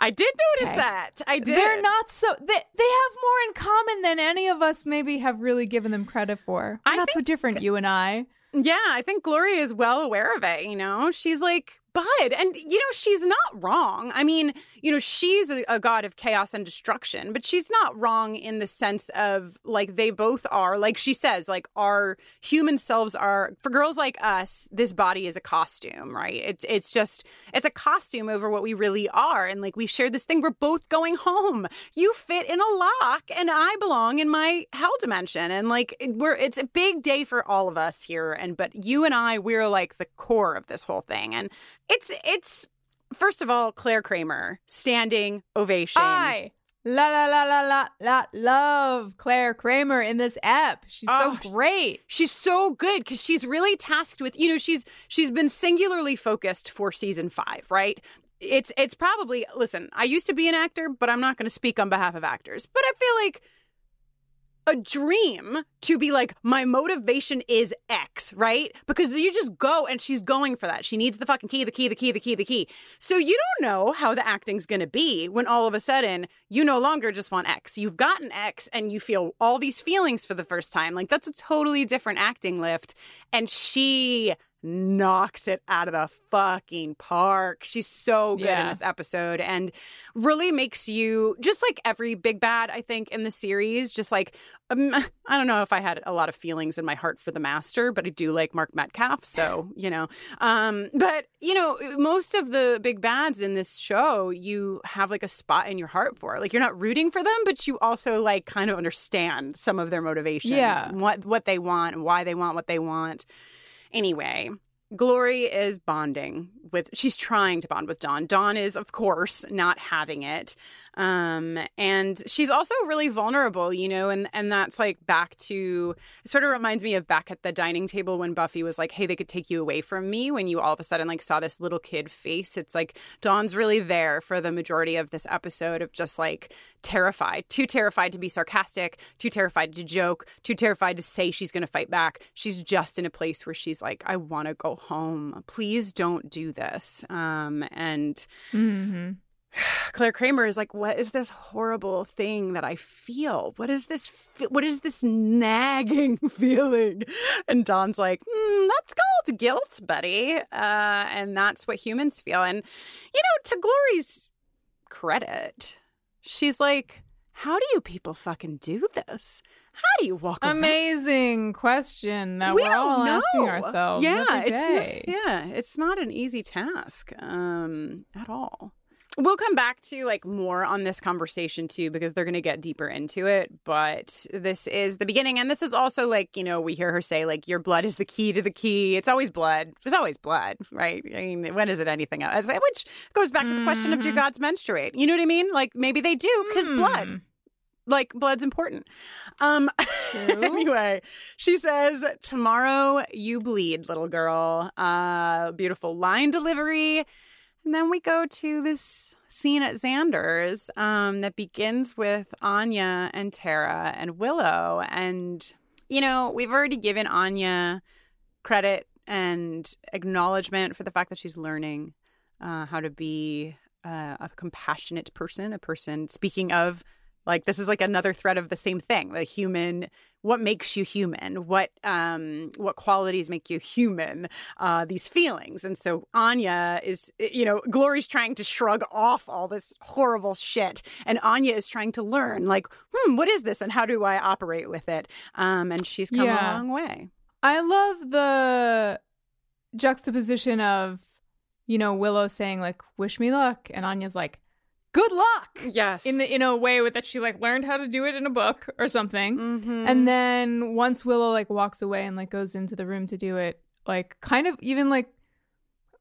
B: I did notice
A: Okay.
B: that. I did.
A: They're not so they they have more in common than any of us maybe have really given them credit for. We're
B: I
A: not so different, you and I.
B: Yeah, I think Gloria is well aware of it, you know? She's like, Bud. And, you know, she's not wrong. I mean, you know, she's a, a god of chaos and destruction, but she's not wrong in the sense of like they both are, like she says, like our human selves are, for girls like us, this body is a costume, right? It's, it's just, it's a costume over what we really are. And like we share this thing, we're both going home. You fit in a lock and I belong in my hell dimension. And like we're, it's a big day for all of us here. And, but you and I, we're like the core of this whole thing. And it's, it's, first of all, Clare Kramer, standing ovation.
A: I la la la la la la love Clare Kramer in this app. She's
B: Oh,
A: so great.
B: She's so good because she's really tasked with, you know, she's she's been singularly focused for season five, right? It's it's probably listen, I used to be an actor, but I'm not gonna speak on behalf of actors. But I feel like a dream to be like, my motivation is X, right? Because you just go and she's going for that. She needs the fucking key, the key, the key, the key, the key. So you don't know how the acting's gonna be when all of a sudden you no longer just want X. You've gotten X and you feel all these feelings for the first time. Like that's a totally different acting lift. And she knocks it out of the fucking park. She's so good in this episode and really makes you just like every big bad I think in the series just like um, I don't know if I had a lot of feelings in my heart for the master, but I do like Mark Metcalf, so you know. Um, but you know, most of the big bads in this show, you have like a spot in your heart for. Like you're not rooting for them, but you also like kind of understand some of their motivations,
A: Yeah.
B: what what they want, and why they want what they want. Anyway, Glory is bonding with she's trying to bond with Dawn. Dawn is of course not having it. Um and she's also really vulnerable, you know, and and that's like back to sort of reminds me of back at the dining table when Buffy was like, "Hey, they could take you away from me." When you all of a sudden like saw this little kid face, it's like Dawn's really there for the majority of this episode of just like terrified, too terrified to be sarcastic, too terrified to joke, too terrified to say she's going to fight back. She's just in a place where she's like, "I want to go home. Please don't do this." Um and
A: hmm
B: Clare Kramer is like, "What is this horrible thing that I feel? What is this? Fe- what is this nagging feeling?" And Dawn's like, mm, "That's called guilt, buddy, uh, and that's what humans feel." And you know, to Glory's credit, she's like, "How do you people fucking do this? How do you walk around?"
A: Amazing question that
B: we
A: are all
B: know.
A: asking ourselves.
B: Yeah, it's. Not, yeah, it's not an easy task um, at all. We'll come back to like more on this conversation too because they're going to get deeper into it. But this is the beginning, and this is also like you know we hear her say like your blood is the key to the key. It's always blood. It's always blood, right? I mean, when is it anything else? Which goes back to the question of do
A: Mhm.
B: gods menstruate? You know what I mean? Like maybe they do because blood
A: Hmm.
B: Like blood's important. Um anyway, she says, "Tomorrow you bleed, little girl." Uh beautiful line delivery. And then we go to this scene at Xander's um that begins with Anya and Tara and Willow and you know, we've already given Anya credit and acknowledgement for the fact that she's learning uh, how to be uh, a compassionate person, a person. Speaking of, like, this is like another thread of the same thing: the human. What makes you human? What um, what qualities make you human? Uh, these feelings, and so Anya is, you know, Glory's trying to shrug off all this horrible shit, and Anya is trying to learn, like, hmm, what is this, and how do I operate with it? Um, and she's come
A: Yeah.
B: a long way.
A: I love the juxtaposition of, you know, Willow saying like "Wish me luck," and Anya's like, "Good luck."
B: Yes,
A: In the in a way with that she like learned how to do it in a book or something.
B: Mhm.
A: And then once Willow like walks away and like goes into the room to do it, like kind of even like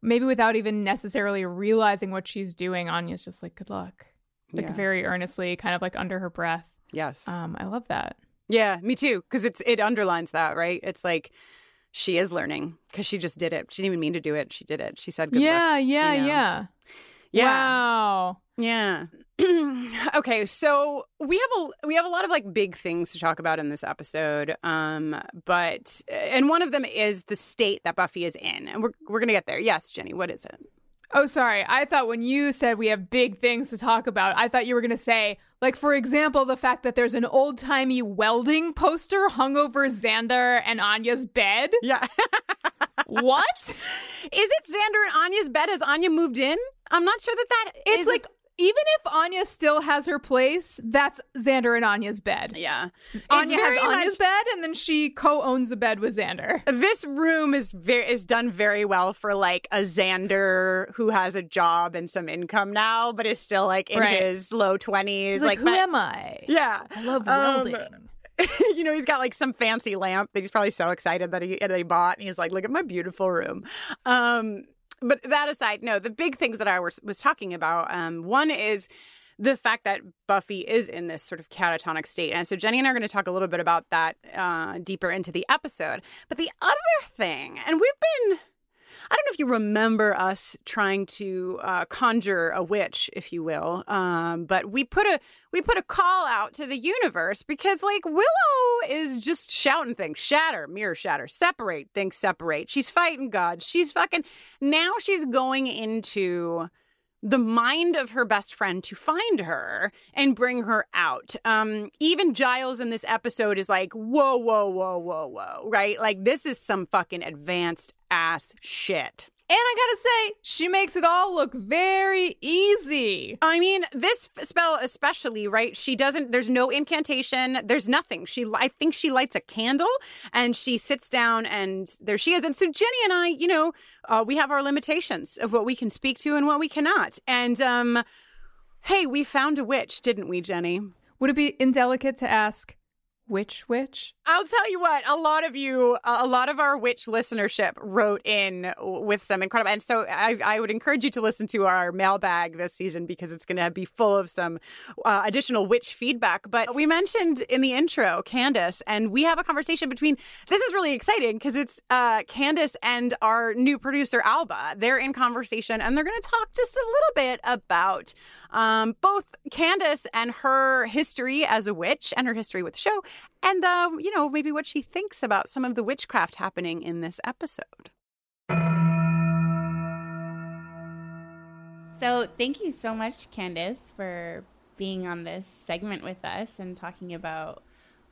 A: maybe without even necessarily realizing what she's doing, Anya's just like, "Good luck," like
B: Yeah.
A: very earnestly, kind of like under her breath.
B: yes,
A: Um, I love that.
B: Yeah, me too. Because it's it underlines that, right? It's like she is learning because she just did it. She didn't even mean to do it. She did it. She said, "Good
A: yeah,
B: luck."
A: yeah,
B: you know?
A: yeah,
B: Yeah,
A: Wow.
B: yeah. okay, so we have a we have a lot of like big things to talk about in this episode. Um, but and one of them is the state that Buffy is in, and we're we're gonna get there. Yes, Jenny, what is it?
A: Oh, sorry. I thought when you said we have big things to talk about, I thought you were going to say, like, for example, the fact that there's an old timey welding poster hung over Xander and Anya's bed.
B: Yeah,
A: what?
B: is it Xander and Anya's bed? Has Anya moved in? I'm not sure that that
A: It's
B: is-
A: like, even if Anya still has her place, that's Xander and Anya's bed.
B: yeah,
A: Anya has Anya's
B: much-
A: bed, and then she co owns a bed with Xander.
B: This room is very is done very well for like a Xander who has a job and some income now, but is still like in
A: Right.
B: his low twenties.
A: He's like, who
B: but-
A: am I?
B: yeah,
A: I love
B: Um,
A: welding.
B: you know, he's got like some fancy lamp that he's probably so excited that he that he bought, and he's like, "Look at my beautiful room." Um, but that aside, no, the big things that I was was talking about. Um, one is the fact that Buffy is in this sort of catatonic state, and so Jenny and I are going to talk a little bit about that uh, deeper into the episode. But the other thing, and we've been. I don't know if you remember us trying to uh, conjure a witch, if you will, um, but we put a we put a call out to the universe because like Willow is just shouting things, shatter, mirror shatter, separate, things separate. She's fighting God. She's fucking now she's going into the mind of her best friend to find her and bring her out. Um, even Giles in this episode is like, whoa, whoa, whoa, whoa, whoa, right? Like, this is some fucking advanced ass shit.
A: And I gotta say, she makes it all look very easy.
B: I mean, this f- spell especially, right? She doesn't. There's no incantation. There's nothing. She, I think, she lights a candle and she sits down, and there she is. And so Jenny and I, you know, uh, we have our limitations of what we can speak to and what we cannot. And um, hey, we found a witch, didn't we, Jenny?
A: Would it be indelicate to ask which witch?
B: I'll tell you what, a lot of you, a lot of our witch listenership wrote in with some incredible, and so I, I would encourage you to listen to our mailbag this season because it's going to be full of some uh, additional witch feedback. But we mentioned in the intro Kandis, and we have a conversation between. This is really exciting because it's uh, Kandis and our new producer Alba. They're in conversation, and they're going to talk just a little bit about um, both Kandis and her history as a witch and her history with the show, and um, you know maybe what she thinks about some of the witchcraft happening in this episode.
C: So, thank you so much, Kandis, for being on this segment with us and talking about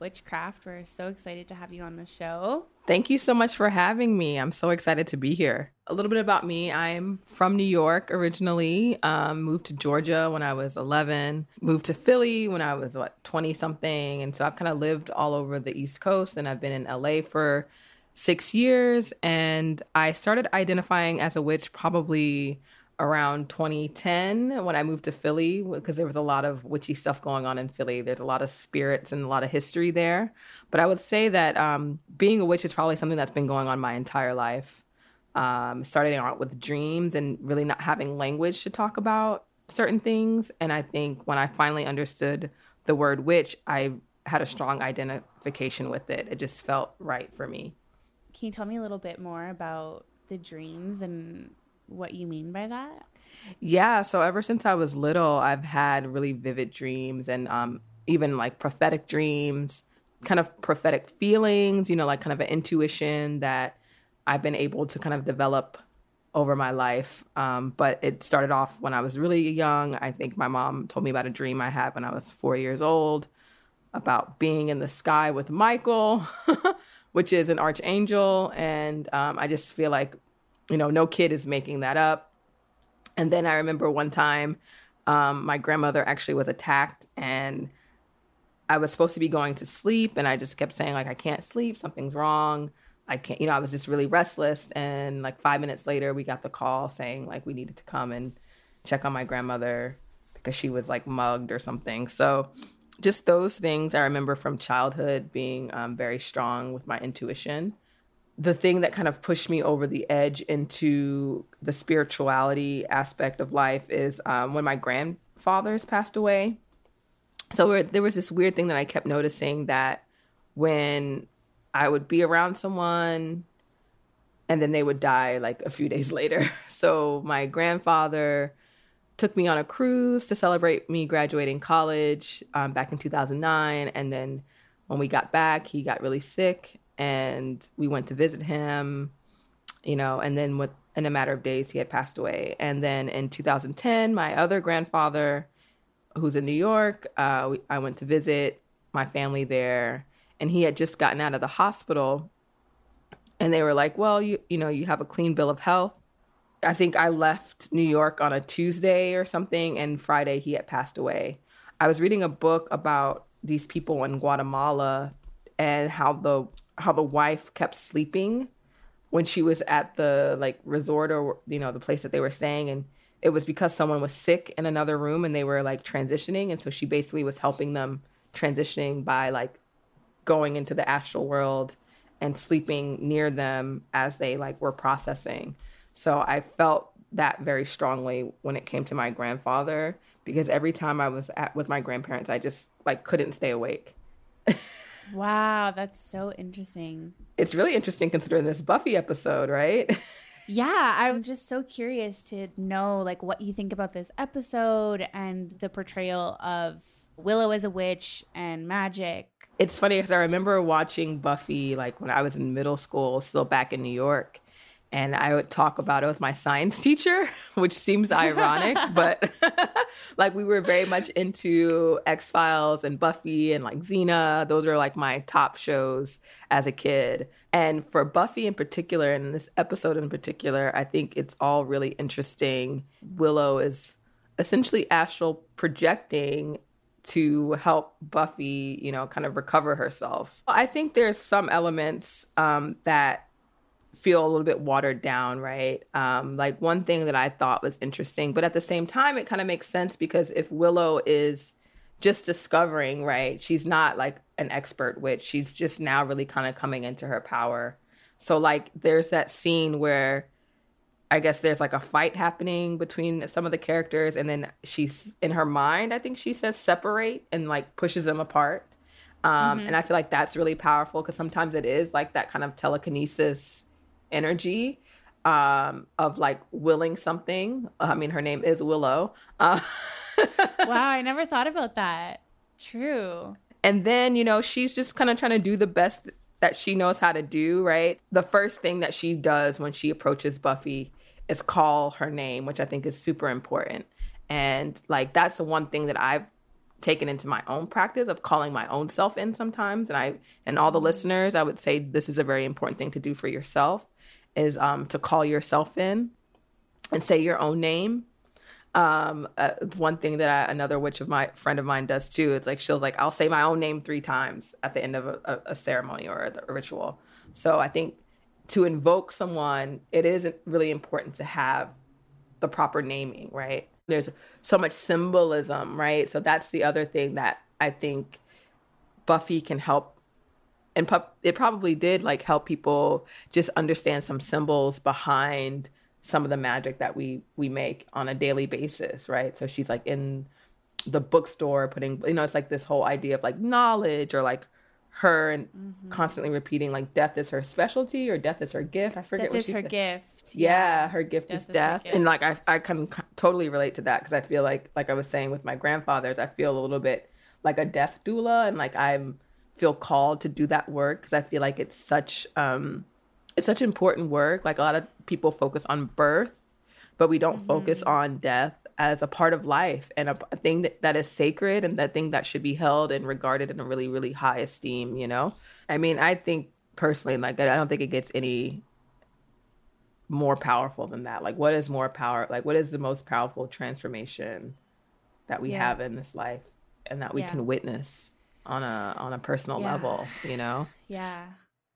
C: witchcraft. We're so excited to have you on the show.
I: Thank you so much for having me. I'm so excited to be here. A little bit about me I'm from New York originally, um, moved to Georgia when I was 11, moved to Philly when I was, what, 20 something. And so I've kind of lived all over the East Coast and I've been in LA for six years. And I started identifying as a witch probably around 2010 when I moved to Philly because there was a lot of witchy stuff going on in Philly. There's a lot of spirits and a lot of history there. But I would say that um, being a witch is probably something that's been going on my entire life. Um, starting out with dreams and really not having language to talk about certain things. And I think when I finally understood the word witch, I had a strong identification with it. It just felt right for me.
C: Can you tell me a little bit more about the dreams and what you mean by that?
I: Yeah, so ever since I was little, I've had really vivid dreams and um, even like prophetic dreams, kind of prophetic feelings, you know, like kind of an intuition that I've been able to kind of develop over my life. Um, but it started off when I was really young. I think my mom told me about a dream I had when I was four years old about being in the sky with Michael, which is an archangel. And um, I just feel like you know, no kid is making that up. And then I remember one time um, my grandmother actually was attacked and I was supposed to be going to sleep and I just kept saying like I can't sleep, something's wrong. I can't, you know, I was just really restless and like 5 minutes later we got the call saying like we needed to come and check on my grandmother because she was like mugged or something. So just those things I remember from childhood being um, very strong with my intuition the thing that kind of pushed me over the edge into the spirituality aspect of life is um, when my grandfathers passed away. So there was this weird thing that I kept noticing that when I would be around someone and then they would die like a few days later. So my grandfather took me on a cruise to celebrate me graduating college um, back in 2009. And then when we got back, he got really sick and we went to visit him, you know, and then with in a matter of days he had passed away. And then in 2010, my other grandfather, who's in New York, uh, we, I went to visit my family there, and he had just gotten out of the hospital, and they were like, "Well, you you know, you have a clean bill of health." I think I left New York on a Tuesday or something, and Friday he had passed away. I was reading a book about these people in Guatemala and how the how the wife kept sleeping when she was at the like resort or you know the place that they were staying. And it was because someone was sick in another room and they were like transitioning. And so she basically was helping them transitioning by like going into the astral world and sleeping near them as they like were processing. So i felt that very strongly when it came to my grandfather because every time i was at with my grandparents i just like couldn't stay awake
C: Wow, that's so interesting.
I: It's really interesting considering this Buffy episode, right?
C: Yeah, I'm just so curious to know like what you think about this episode and the portrayal of Willow as a witch and magic.
I: It's funny because I remember watching Buffy like when I was in middle school, still back in New York, and I would talk about it with my science teacher, which seems ironic, but like we were very much into X Files and Buffy and like Xena. Those are like my top shows as a kid. And for Buffy in particular, and this episode in particular, I think it's all really interesting. Willow is essentially astral projecting to help Buffy, you know, kind of recover herself. I think there's some elements um, that feel a little bit watered down, right? Um, like one thing that I thought was interesting, but at the same time, it kind of makes sense because if Willow is just discovering, right, she's not like an expert witch, she's just now really kind of coming into her power. So, like, there's that scene where I guess there's like a fight happening between some of the characters, and then she's in her mind, I think she says separate and like pushes them apart. Um,
C: Mhm.
I: And I feel like that's really powerful because sometimes it is like that kind of telekinesis energy um, of like willing something. I mean, her name is Willow. Uh,
C: wow, I never thought about that. True.
I: and then, you know, she's just kind of trying to do the best that she knows how to do, right? The first thing that she does when she approaches Buffy is call her name, which I think is super important. And like, that's the one thing that I've taken into my own practice of calling my own self in sometimes. And I, and all the listeners, I would say this is a very important thing to do for yourself is um, to call yourself in and say your own name. Um uh, one thing that I, another witch of my friend of mine does too it's like she'll like i'll say my own name three times at the end of a, a, ceremony or a, a ritual. So i think to invoke someone it is really important to have the proper naming right? There's so much symbolism right? So that's the other thing that i think buffy can help and pu- it probably did like help people just understand some symbols behind some of the magic that we we make on a daily basis right? So she's like in the bookstore putting you know it's like this whole idea of like knowledge or like her and mm-hmm. constantly repeating like death is her specialty or death is her gift. I forget
C: Death
I: what
C: is
I: she
C: her
I: said.
C: gift.
I: yeah, her gift
C: Death
I: is death. and like i i can totally relate to that because i feel like like i was saying with my grandfathers i feel a little bit like a death doula and like i'm feel called to do that work because i feel like it's such um it's such important work. Like a lot of people focus on birth but we don't focus on death as a part of life and a, a thing that, that is sacred and that thing that should be held and regarded in a really really high esteem you know? I mean i think personally like i don't think it gets any more powerful than that. Like what is more power like what is the most powerful transformation that we
C: Yeah.
I: have in this life and that we
C: Yeah.
I: can witness on a on a personal
C: Yeah.
I: level you know
C: Yeah.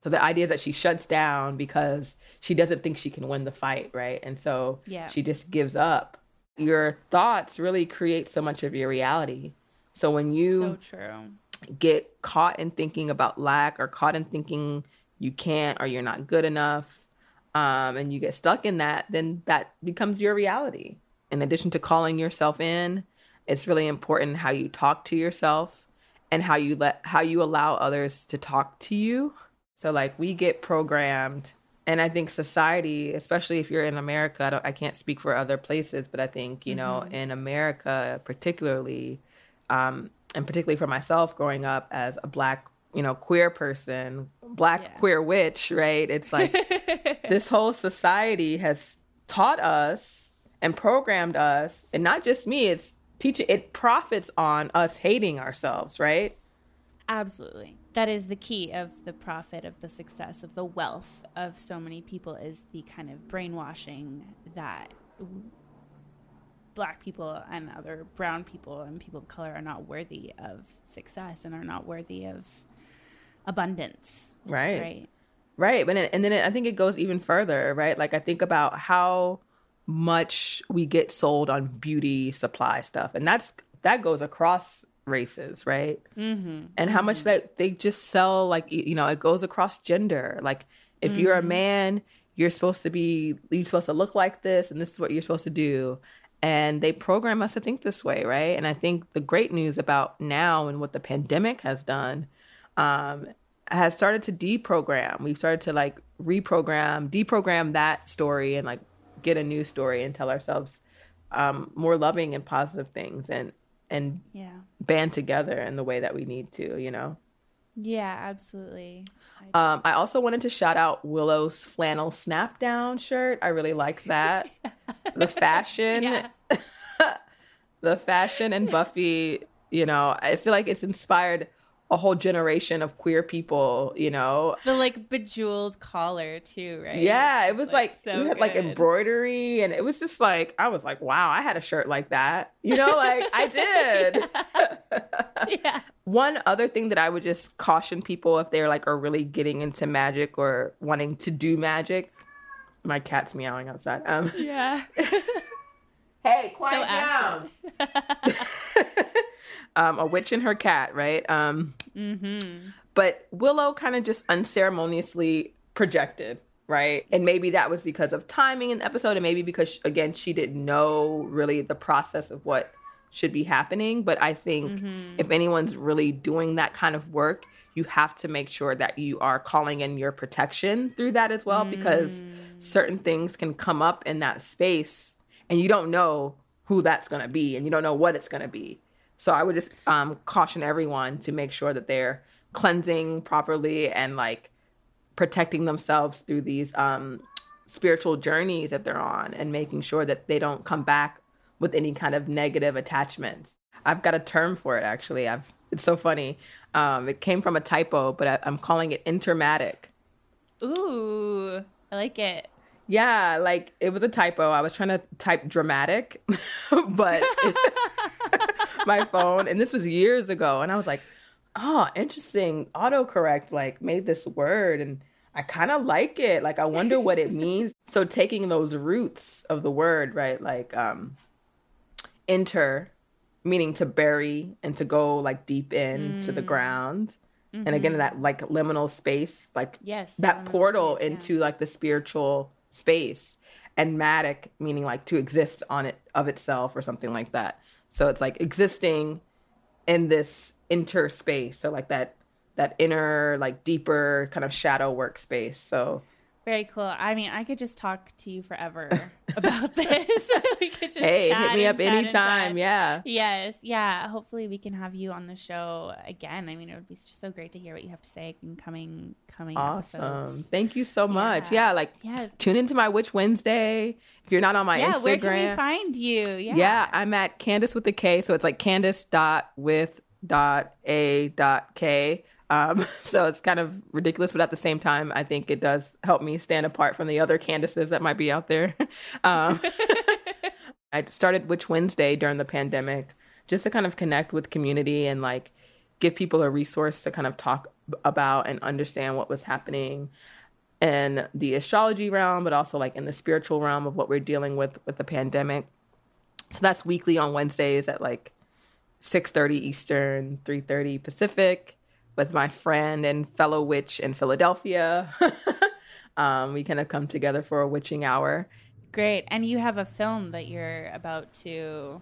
I: so the idea is that she shuts down because she doesn't think she can win the fight, right? And so
C: Yeah.
I: she just gives up. Your thoughts really create so much of your reality. So when you
C: So true.
I: get caught in thinking about lack or caught in thinking you can't or you're not good enough, um, and you get stuck in that, then that becomes your reality. In addition to calling yourself in, it's really important how you talk to yourself and how you let how you allow others to talk to you. So like we get programmed and I think society, especially if you're in America, I, don't, I can't speak for other places, but I think, you know,
C: Mhm.
I: in America particularly, um, and particularly for myself growing up as a black, you know, queer person, black queer witch, right? It's like this whole society has taught us and programmed us, and not just me, it's teaching, it profits on us hating ourselves, right?
C: Absolutely. That is the key of the profit, of the success, of the wealth of so many people is the kind of brainwashing that black people and other brown people and people of color are not worthy of success and are not worthy of abundance.
I: Right.
C: Right.
I: Right. But then, and then it, I think it goes even further, right? Like I think about how much we get sold on beauty supply stuff. And that's that goes across races, right?
C: Mm-hmm.
I: And how much that they just sell like you know, it goes across gender. Like if you're a
C: Mhm.
I: man, you're supposed to be you're supposed to look like this and this is what you're supposed to do. And they program us to think this way, right? And I think the great news about now and what the pandemic has done um, has started to deprogram. We've started to like reprogram, deprogram that story and like get a new story and tell ourselves um, more loving and positive things and and
C: Yeah.
I: band together in the way that we need to, you know?
C: Yeah, absolutely.
I: Um, I also wanted to shout out Willow's flannel snap down shirt. I really like that. The fashion,
C: Yeah.
I: the fashion and Buffy, you know, I feel like it's inspired a whole generation of queer people, you know.
C: The like bejeweled collar too, right?
I: Yeah, it was like,
C: so
I: it had like embroidery and it was just like I was like, wow, I had a shirt like that. You know, like I did.
C: yeah.
I: One other thing that I would just caution people if they're like are really getting into magic or wanting to do magic. My cat's meowing outside. Um
C: Yeah.
I: Hey, quiet
C: So
I: down. um, a witch and her cat, right? Um,
C: Mm-hmm.
I: but Willow kind of just unceremoniously projected, right? And maybe that was because of timing in the episode, and maybe because again she didn't know really the process of what should be happening. But I think if anyone's really doing that kind of work, you have to make sure that you are calling in your protection through that as well, because certain things can come up in that space, and you don't know who that's going to be, and you don't know what it's going to be. So I would just um, caution everyone to make sure that they're cleansing properly and like protecting themselves through these um, spiritual journeys that they're on and making sure that they don't come back with any kind of negative attachments. I've got a term for it actually. I've it's so funny. Um, it came from a typo, but I, I'm calling it intermatic.
C: Ooh, I like it.
I: Yeah, like it was a typo. I was trying to type dramatic, but it- my phone, and this was years ago, and I was like, oh, interesting. Autocorrect like made this word, and I kind of like it. Like, I wonder what it means. So, taking those roots of the word, right? Like, um, inter, meaning to bury and to go like deep into the ground. And again, that like liminal space, like
C: Yes.
I: that portal
C: space, yeah.
I: into like the spiritual space and matic meaning like to exist on it of itself or something like that so it's like existing in this inter space so like that that inner like deeper kind of shadow workspace. So
C: Very cool. I mean, I could just talk to you forever about this. we could just
I: hey hit me up anytime yeah
C: Yes, yeah. Hopefully, we can have you on the show again. I mean, it would be just so great to hear what you have to say in coming coming
I: awesome
C: episodes.
I: thank you so much
C: Yeah.
I: yeah like
C: Yeah,
I: tune into my witch wednesday if you're not on my
C: yeah.
I: instagram
C: Where can we find you? Yeah,
I: Yeah. I'm at Kandis with the K. So it's like Kandis dot with dot a dot K. Um, so it's kind of ridiculous, but at the same time, I think it does help me stand apart from the other Candaces that might be out there. um, I started Witch Wednesday during the pandemic just to kind of connect with community and like give people a resource to kind of talk about and understand what was happening in the astrology realm, but also like in the spiritual realm of what we're dealing with with the pandemic. So that's weekly on Wednesdays at like 6:30 Eastern, 3:30 Pacific with my friend and fellow witch in Philadelphia. um, we kind of come together for a witching hour.
C: Great. And you have a film that you're about to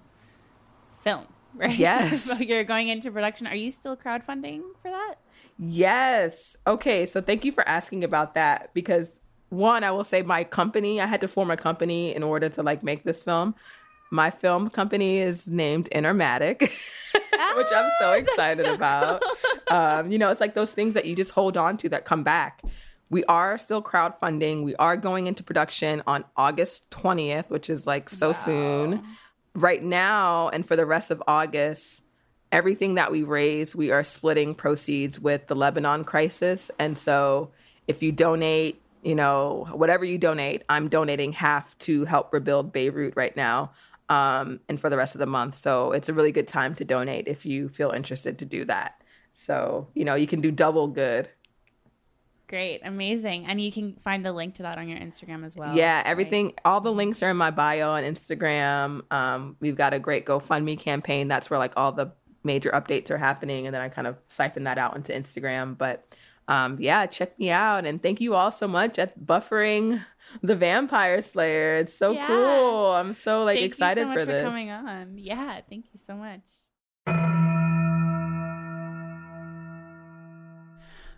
C: film, right?
I: Yes.
C: So you're going into production. Are you still crowdfunding for that?
I: Yes. Okay. So thank you for asking about that because one, I will say my company, I had to form a company in order to like make this film. My film company is named Intermatic, which I'm so excited about. Um, you know, it's like those things that you just hold on to that come back. We are still crowdfunding. We are going into production on August 20th, which is like so soon. Right now, and for the rest of August, everything that we raise, we are splitting proceeds with the Lebanon crisis. And so if you donate, you know, whatever you donate, I'm donating half to help rebuild Beirut right now um, and for the rest of the month. So it's a really good time to donate if you feel interested to do that. So, you know, you can do double good.
C: Great. Amazing. And you can find the link to that on your Instagram as well.
I: yeah,
C: right?
I: everything, all the links are in my bio on Instagram. Um, we've got a great GoFundMe campaign. That's where like all the major updates are happening. And then I kind of siphon that out into Instagram. But um, yeah, check me out. And thank you all so much at Buffering the Vampire Slayer. It's so
C: Yeah.
I: cool. I'm so like
C: Thank
I: excited
C: you so much
I: for this.
C: coming on. Yeah, thank you so much.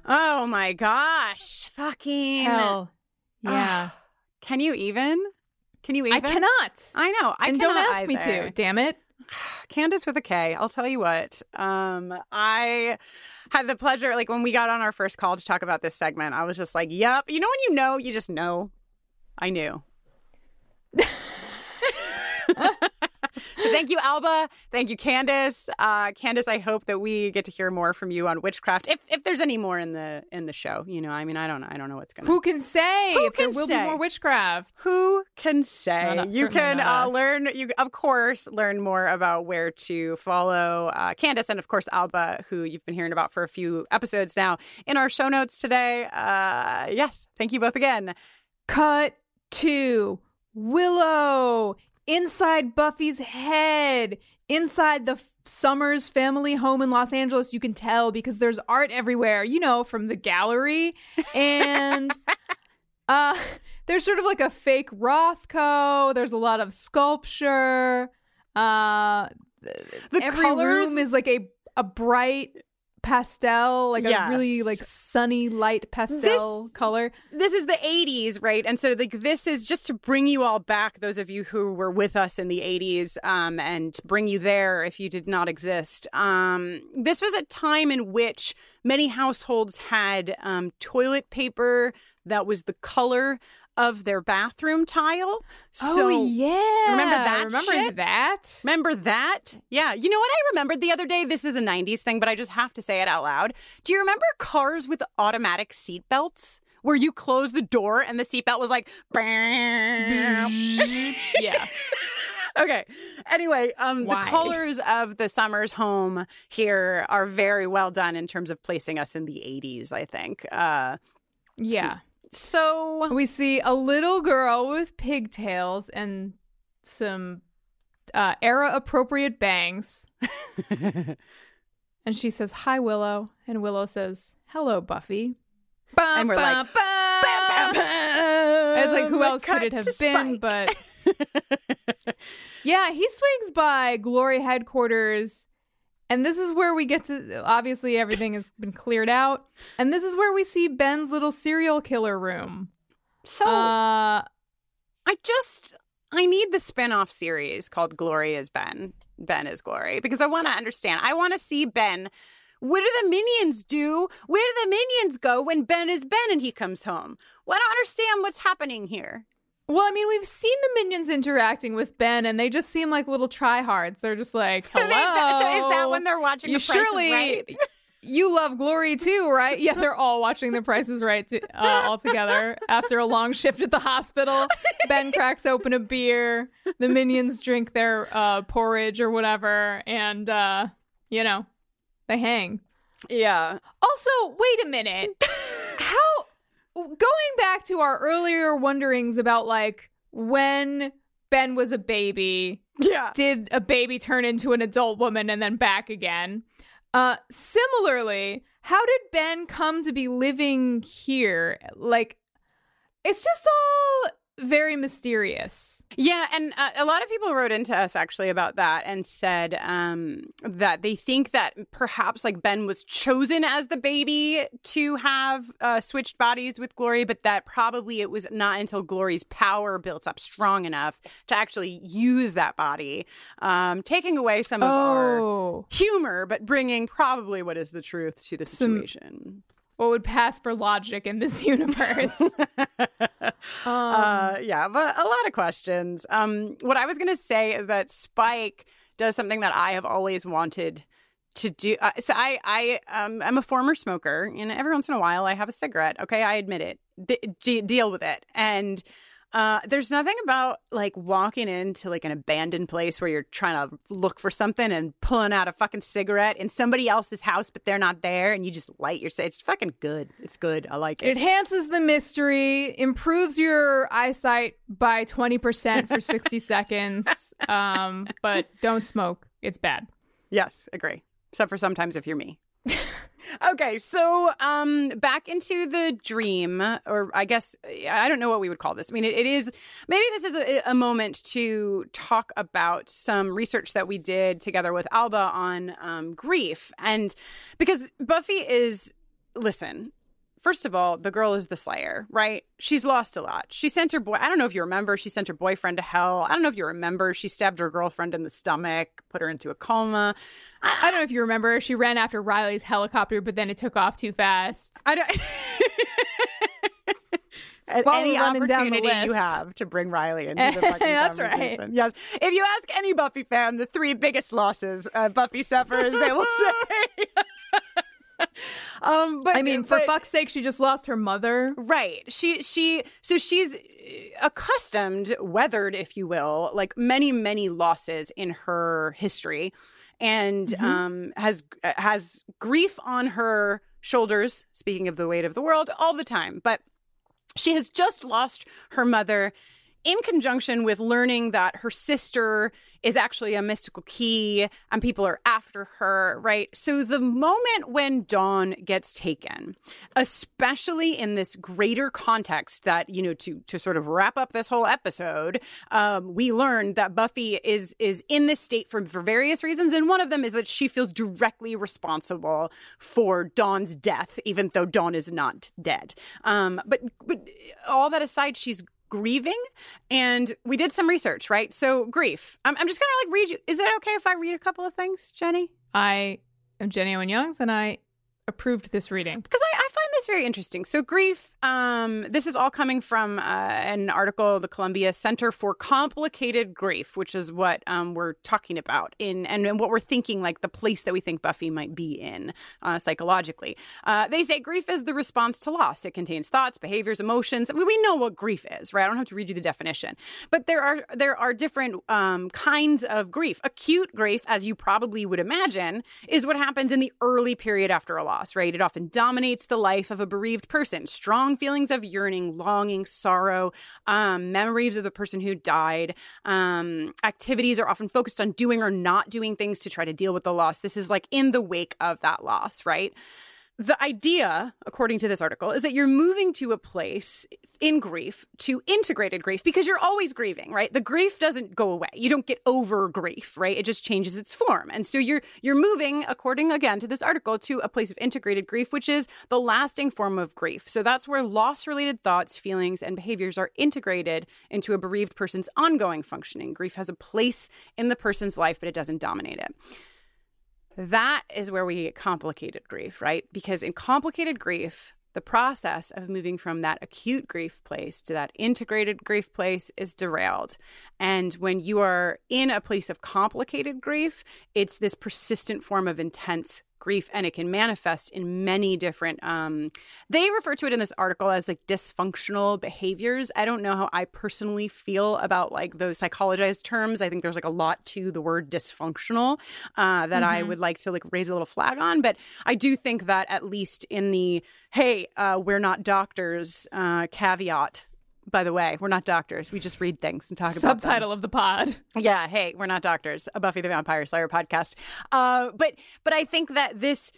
B: Oh my gosh. Fucking
A: Hell. Yeah.
B: Can you even? Can you even?
A: I cannot.
B: I know. I
A: and don't
B: cannot
A: ask me to. Damn it.
B: Kandis with a K. I'll tell you what. Um, I had the pleasure, like when we got on our first call to talk about this segment, I was just like, "Yep." You know when you know, you just know. I knew. so thank you, Alba. Thank you, Kandis. Uh, Kandis, I hope that we get to hear more from you on witchcraft, if if there's any more in the in the show. You know, I mean, I don't know. I don't know what's gonna.
A: Who can say
B: Who
A: if there
B: can
A: will
B: say?
A: be more witchcraft?
B: Who can say?
A: Not-
B: you can uh, learn, you of course, learn more about where to follow uh, Kandis and, of course, Alba, who you've been hearing about for a few episodes now, in our show notes today. Uh, yes, thank you both again.
A: Cut to Willow inside Buffy's head, inside the Summers family home in Los Angeles. You can tell because there's art everywhere, you know, from the gallery. And uh there's sort of like a fake Rothko. There's a lot of sculpture. Uh
B: The
A: every
B: colors-
A: room is like a a bright pastel, like
B: Yes.
A: a really like sunny light pastel
B: This-
A: color.
B: This is the 80s, right? And so, like, this is just to bring you all back, those of you who were with us in the 80s, um, and bring you there if you did not exist. Um, this was a time in which many households had um, toilet paper that was the color of their bathroom tile. So,
A: oh yeah,
B: remember that
A: Remember
B: shit?
A: that?
B: Remember that? Yeah. You know what I remembered the other day? This is a 90s thing, but I just have to say it out loud. Do you remember cars with automatic seatbelts? Where you close the door and the seatbelt was like,
A: yeah.
B: okay. Anyway, um, the colors of the Summers home here are very well done in terms of placing us in the 80s, I think. Uh,
A: Yeah.
B: So
A: We see a little girl with pigtails and some uh, era appropriate bangs. and she says, Hi, Willow. And Willow says, Hello, Buffy. Bum,
B: And we're like,
A: bum, bum. And It's like, who else could it have been?
B: Spike.
A: But yeah, he swings by Glory headquarters. And this is where we get to obviously everything has been cleared out. And this is where we see Ben's little serial killer room.
B: so
A: Uh
B: I just I need the spin-off series called Glory is Ben. Ben is Glory because I want to understand. I want to see Ben. What do the minions do? Where do the minions go when Ben is Ben and he comes home? Well, I don't understand what's happening here.
A: Well, I mean, we've seen the minions interacting with Ben, and they just seem like little tryhards. They're just like, "Hello."
B: so is that when they're watching
A: you
B: The
A: surely
B: Right?
A: you love Glory too, right? Yeah, they're all watching The Price is Right to, uh, all together after a long shift at the hospital. Ben cracks open a beer. The minions drink their uh, porridge or whatever, and uh, you know, they hang.
B: Yeah.
A: Also, wait a minute. How going back to our earlier wonderings about like when Ben was a baby,
B: Yeah.
A: did a baby turn into an adult woman and then back again? Uh similarly, how did Ben come to be living here? Like it's just all very mysterious.
B: Yeah, and uh, a lot of people wrote into us actually about that and said um, that they think that perhaps like Ben was chosen as the baby to have uh, switched bodies with Glory, but that probably it was not until Glory's power built up strong enough to actually use that body, um, taking away some of our
A: Oh.
B: humor, but bringing probably what is the truth to the
A: Some-
B: situation.
A: What would pass for logic in this universe? Um,
B: uh, yeah, but a lot of questions. Um, what I was going to say is that Spike does something that I have always wanted to do. Uh, so I, I, um, I'm a former smoker, and every once in a while I have a cigarette. Okay, I admit it. D- d- deal with it. And uh, there's nothing about like walking into like an abandoned place where you're trying to look for something and pulling out a fucking cigarette in somebody else's house, but they're not there, and you just light your. It's fucking good. It's good. I like
A: It
B: it.
A: enhances the mystery, improves your eyesight by 20% for 60 seconds. Um, but don't smoke. It's bad.
B: Yes, agree. Except for sometimes if you're me. okay, so um back into the dream or I guess I don't know what we would call this. I mean it, it is maybe this is a, a moment to talk about some research that we did together with Alba on um grief and because Buffy is listen first of all, the girl is the Slayer, right? She's lost a lot. She sent her boy. I don't know if you remember. She sent her boyfriend to hell. I don't know if you remember. She stabbed her girlfriend in the stomach, put her into a coma.
A: I don't know if you remember. She ran after Riley's helicopter, but then it took off too fast.
B: I don't. At
A: While
B: any
A: we're running down the
B: opportunity you have to bring Riley into the fucking
A: That's right.
B: Yes. If you ask any Buffy fan the three biggest losses uh, Buffy suffers, they will say. um, but
A: I mean, for
B: but-
A: fuck's sake, she just lost her mother.
B: Right. She she so she's uh, accustomed, weathered, if you will, like many many losses in her history, and um has has grief on her shoulders. Speaking of the weight of the world, all the time, but she has just lost her mother in conjunction with learning that her sister is actually a mystical key and people are after her, right? So the moment when Dawn gets taken, especially in this greater context that, you know, to to sort of wrap up this whole episode, um, we learned that Buffy is is in this state for, for various reasons. And one of them is that she feels directly responsible for Dawn's death, even though Dawn is not dead. Um, but but all that aside, she's grieving and we did some research right? So grief. I'm, I'm just gonna like read you is it okay if i read a couple of things jenny?
A: I am Jenny Owen Youngs, and I approved this reading.
B: because I, I this very interesting. So grief, um, this is all coming from uh, an article, the Columbia Center for Complicated Grief, which is what um, we're talking about in and, and what we're thinking, like the place that we think Buffy might be in uh, psychologically. Uh, they say grief is the response to loss. It contains thoughts, behaviors, emotions. We, we know what grief is, right? I don't have to read you the definition, but there are there are different um, kinds of grief. Acute grief, as you probably would imagine, is what happens in the early period after a loss, right? It often dominates the life of a bereaved person. Strong feelings of yearning, longing, sorrow, um, memories of the person who died. Um, activities are often focused on doing or not doing things to try to deal with the loss. This is like in the wake of that loss, right? The idea, according to this article, is that you're moving to a place in grief to integrated grief because you're always grieving, right? The grief doesn't go away. You don't get over grief, right? It just changes its form. And so you're you're moving, according again to this article, to a place of integrated grief, which is the lasting form of grief. So that's where loss-related thoughts, feelings, and behaviors are integrated into a bereaved person's ongoing functioning. Grief has a place in the person's life, but it doesn't dominate it. That is where we get complicated grief, right? Because in complicated grief, the process of moving from that acute grief place to that integrated grief place is derailed. And when you are in a place of complicated grief, it's this persistent form of intense grief and it can manifest in many different um they refer to it in this article as like dysfunctional behaviors i don't know how i personally feel about like those psychologized terms i think there's like a lot to the word dysfunctional uh that i
A: Mhm.
B: would like to like raise a little flag on but i do think that at least in the hey uh we're not doctors uh caveat by the way, we're not doctors. We just read things and talk about them.
A: Subtitle of the pod.
B: Yeah, hey, we're not doctors. A Buffy the Vampire Slayer podcast. Uh, but but I think that this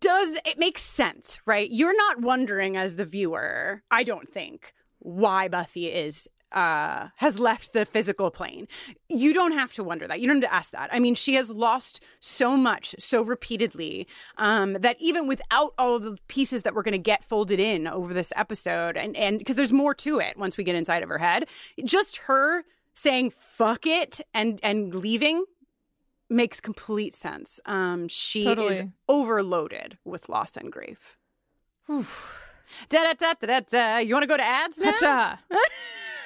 B: does it makes sense, right? You're not wondering as the viewer, I don't think, why Buffy is uh has left the physical plane. You don't have to wonder that. You don't have to ask that. I mean, she has lost so much so repeatedly um that even without all of the pieces that we're going to get folded in over this episode and and because there's more to it once we get inside of her head, just her saying fuck it and and leaving makes complete sense. Um, she is overloaded with loss and grief. da, da, da, da, da. You want to go to ads now?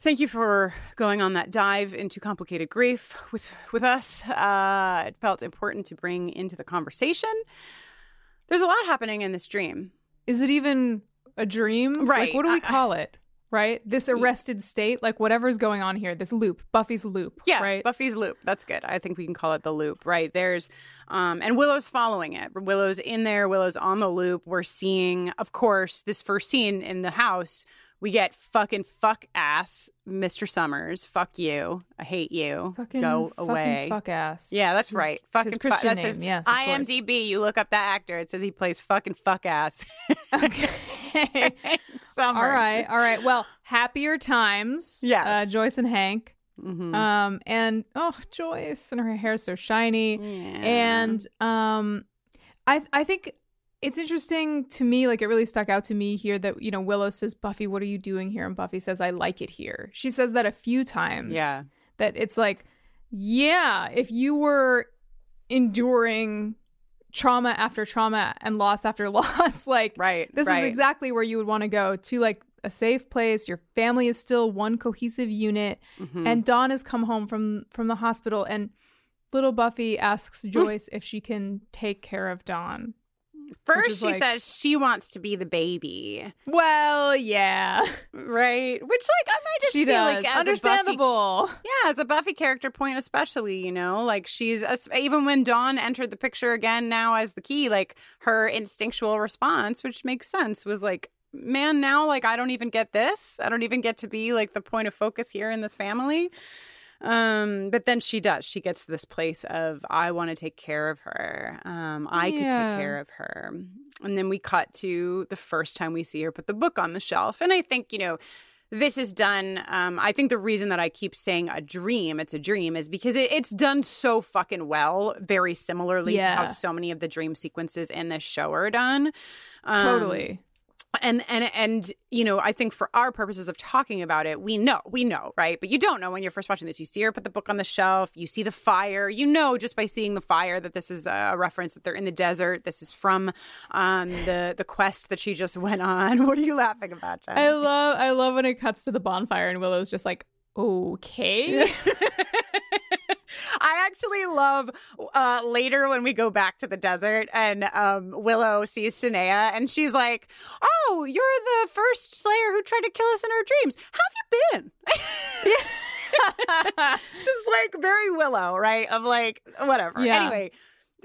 B: thank you for going on that dive into complicated grief with with us. Uh, it felt important to bring into the conversation. There's a lot happening in this dream.
A: Is it even a dream?
B: Right.
A: Like, what do we
B: I-
A: call it? Right? This arrested state, like whatever's going on here, this loop, Buffy's loop.
B: Yeah,
A: Right.
B: Buffy's loop. That's good. I think we can call it the loop, right? There's um and Willow's following it. Willow's in there, Willow's on the loop. We're seeing, of course, this first scene in the house. We get fucking fuck ass, Mr. Summers. Fuck you. I hate you.
A: Fucking-
B: Go
A: fucking
B: away.
A: fuck ass.
B: Yeah, that's
A: His-
B: right.
A: his
B: Fucking fu-
A: Christian
B: his
A: name, yes, of course.
B: IMDb. You look up that actor. It says he plays fucking fuck ass.
A: Okay.
B: Summers.
A: all right. All right. Well, happier times.
B: Yes.
A: Uh, Joyce and Hank.
B: Mhm.
A: Um, and oh, Joyce and her hair's so shiny. And um, I I think it's interesting to me. Like it really stuck out to me here that you know Willow says, "Buffy, what are you doing here?" And Buffy says, "I like it here." She says that a few times.
B: Yeah.
A: That it's like, yeah, if you were enduring trauma after trauma and loss after loss, like
B: right,
A: this
B: right.
A: is exactly where you would want to go to like a safe place. Your family is still one cohesive unit,
B: Mhm.
A: and Dawn has come home from from the hospital, and little Buffy asks Joyce if she can take care of Dawn.
B: First, she
A: like-
B: says she wants to be the baby.
A: Well, yeah,
B: right. Which, like, I might just
A: She
B: feel
A: does.
B: like
A: Understandable.
B: Buffy, yeah, as a Buffy character point, especially, you know, like she's even when Dawn entered the picture again now as the key, like her instinctual response, which makes sense, was like, man, now like I don't even get this. I don't even get to be like the point of focus here in this family. Um, but then she does. She gets to this place of I want to take care of her. Um, I could take care of her. And then we cut to the first time we see her put the book on the shelf. And I think, you know, this is done. Um, I think the reason that I keep saying a dream, it's a dream, is because it, it's done so fucking well, very similarly to how so many of the dream sequences in this show are done. Um,
A: Totally.
B: And and and you know i think for our purposes of talking about it we know we know right? But you don't know when you're first watching this. You see her put the book on the shelf. You see the fire. You know just by seeing the fire that this is a reference that they're in the desert. This is from um the the quest that she just went on. What are you laughing about Jen?
A: I love I love when it cuts to the bonfire and Willow's just like, okay.
B: I actually love uh, later when we go back to the desert and um, Willow sees Sineya and she's like, "Oh, you're the first Slayer who tried to kill us in our dreams. How have you been?" Just like very Willow, right? Of like whatever.
A: Yeah.
B: Anyway,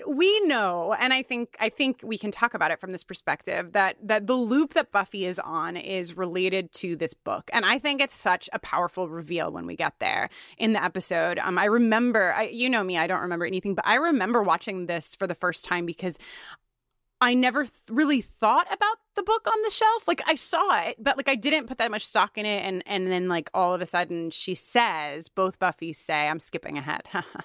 B: we know and i think i think we can talk about it from this perspective that that the loop that buffy is on is related to this book. And i think it's such a powerful reveal when we get there in the episode. Um i remember I, you know me i don't remember anything but i remember watching this for the first time because I never th- really thought about the book on the shelf. Like I saw it, but like I didn't put that much stock in it. And and then like all of a sudden she says, both Buffy say, I'm skipping ahead,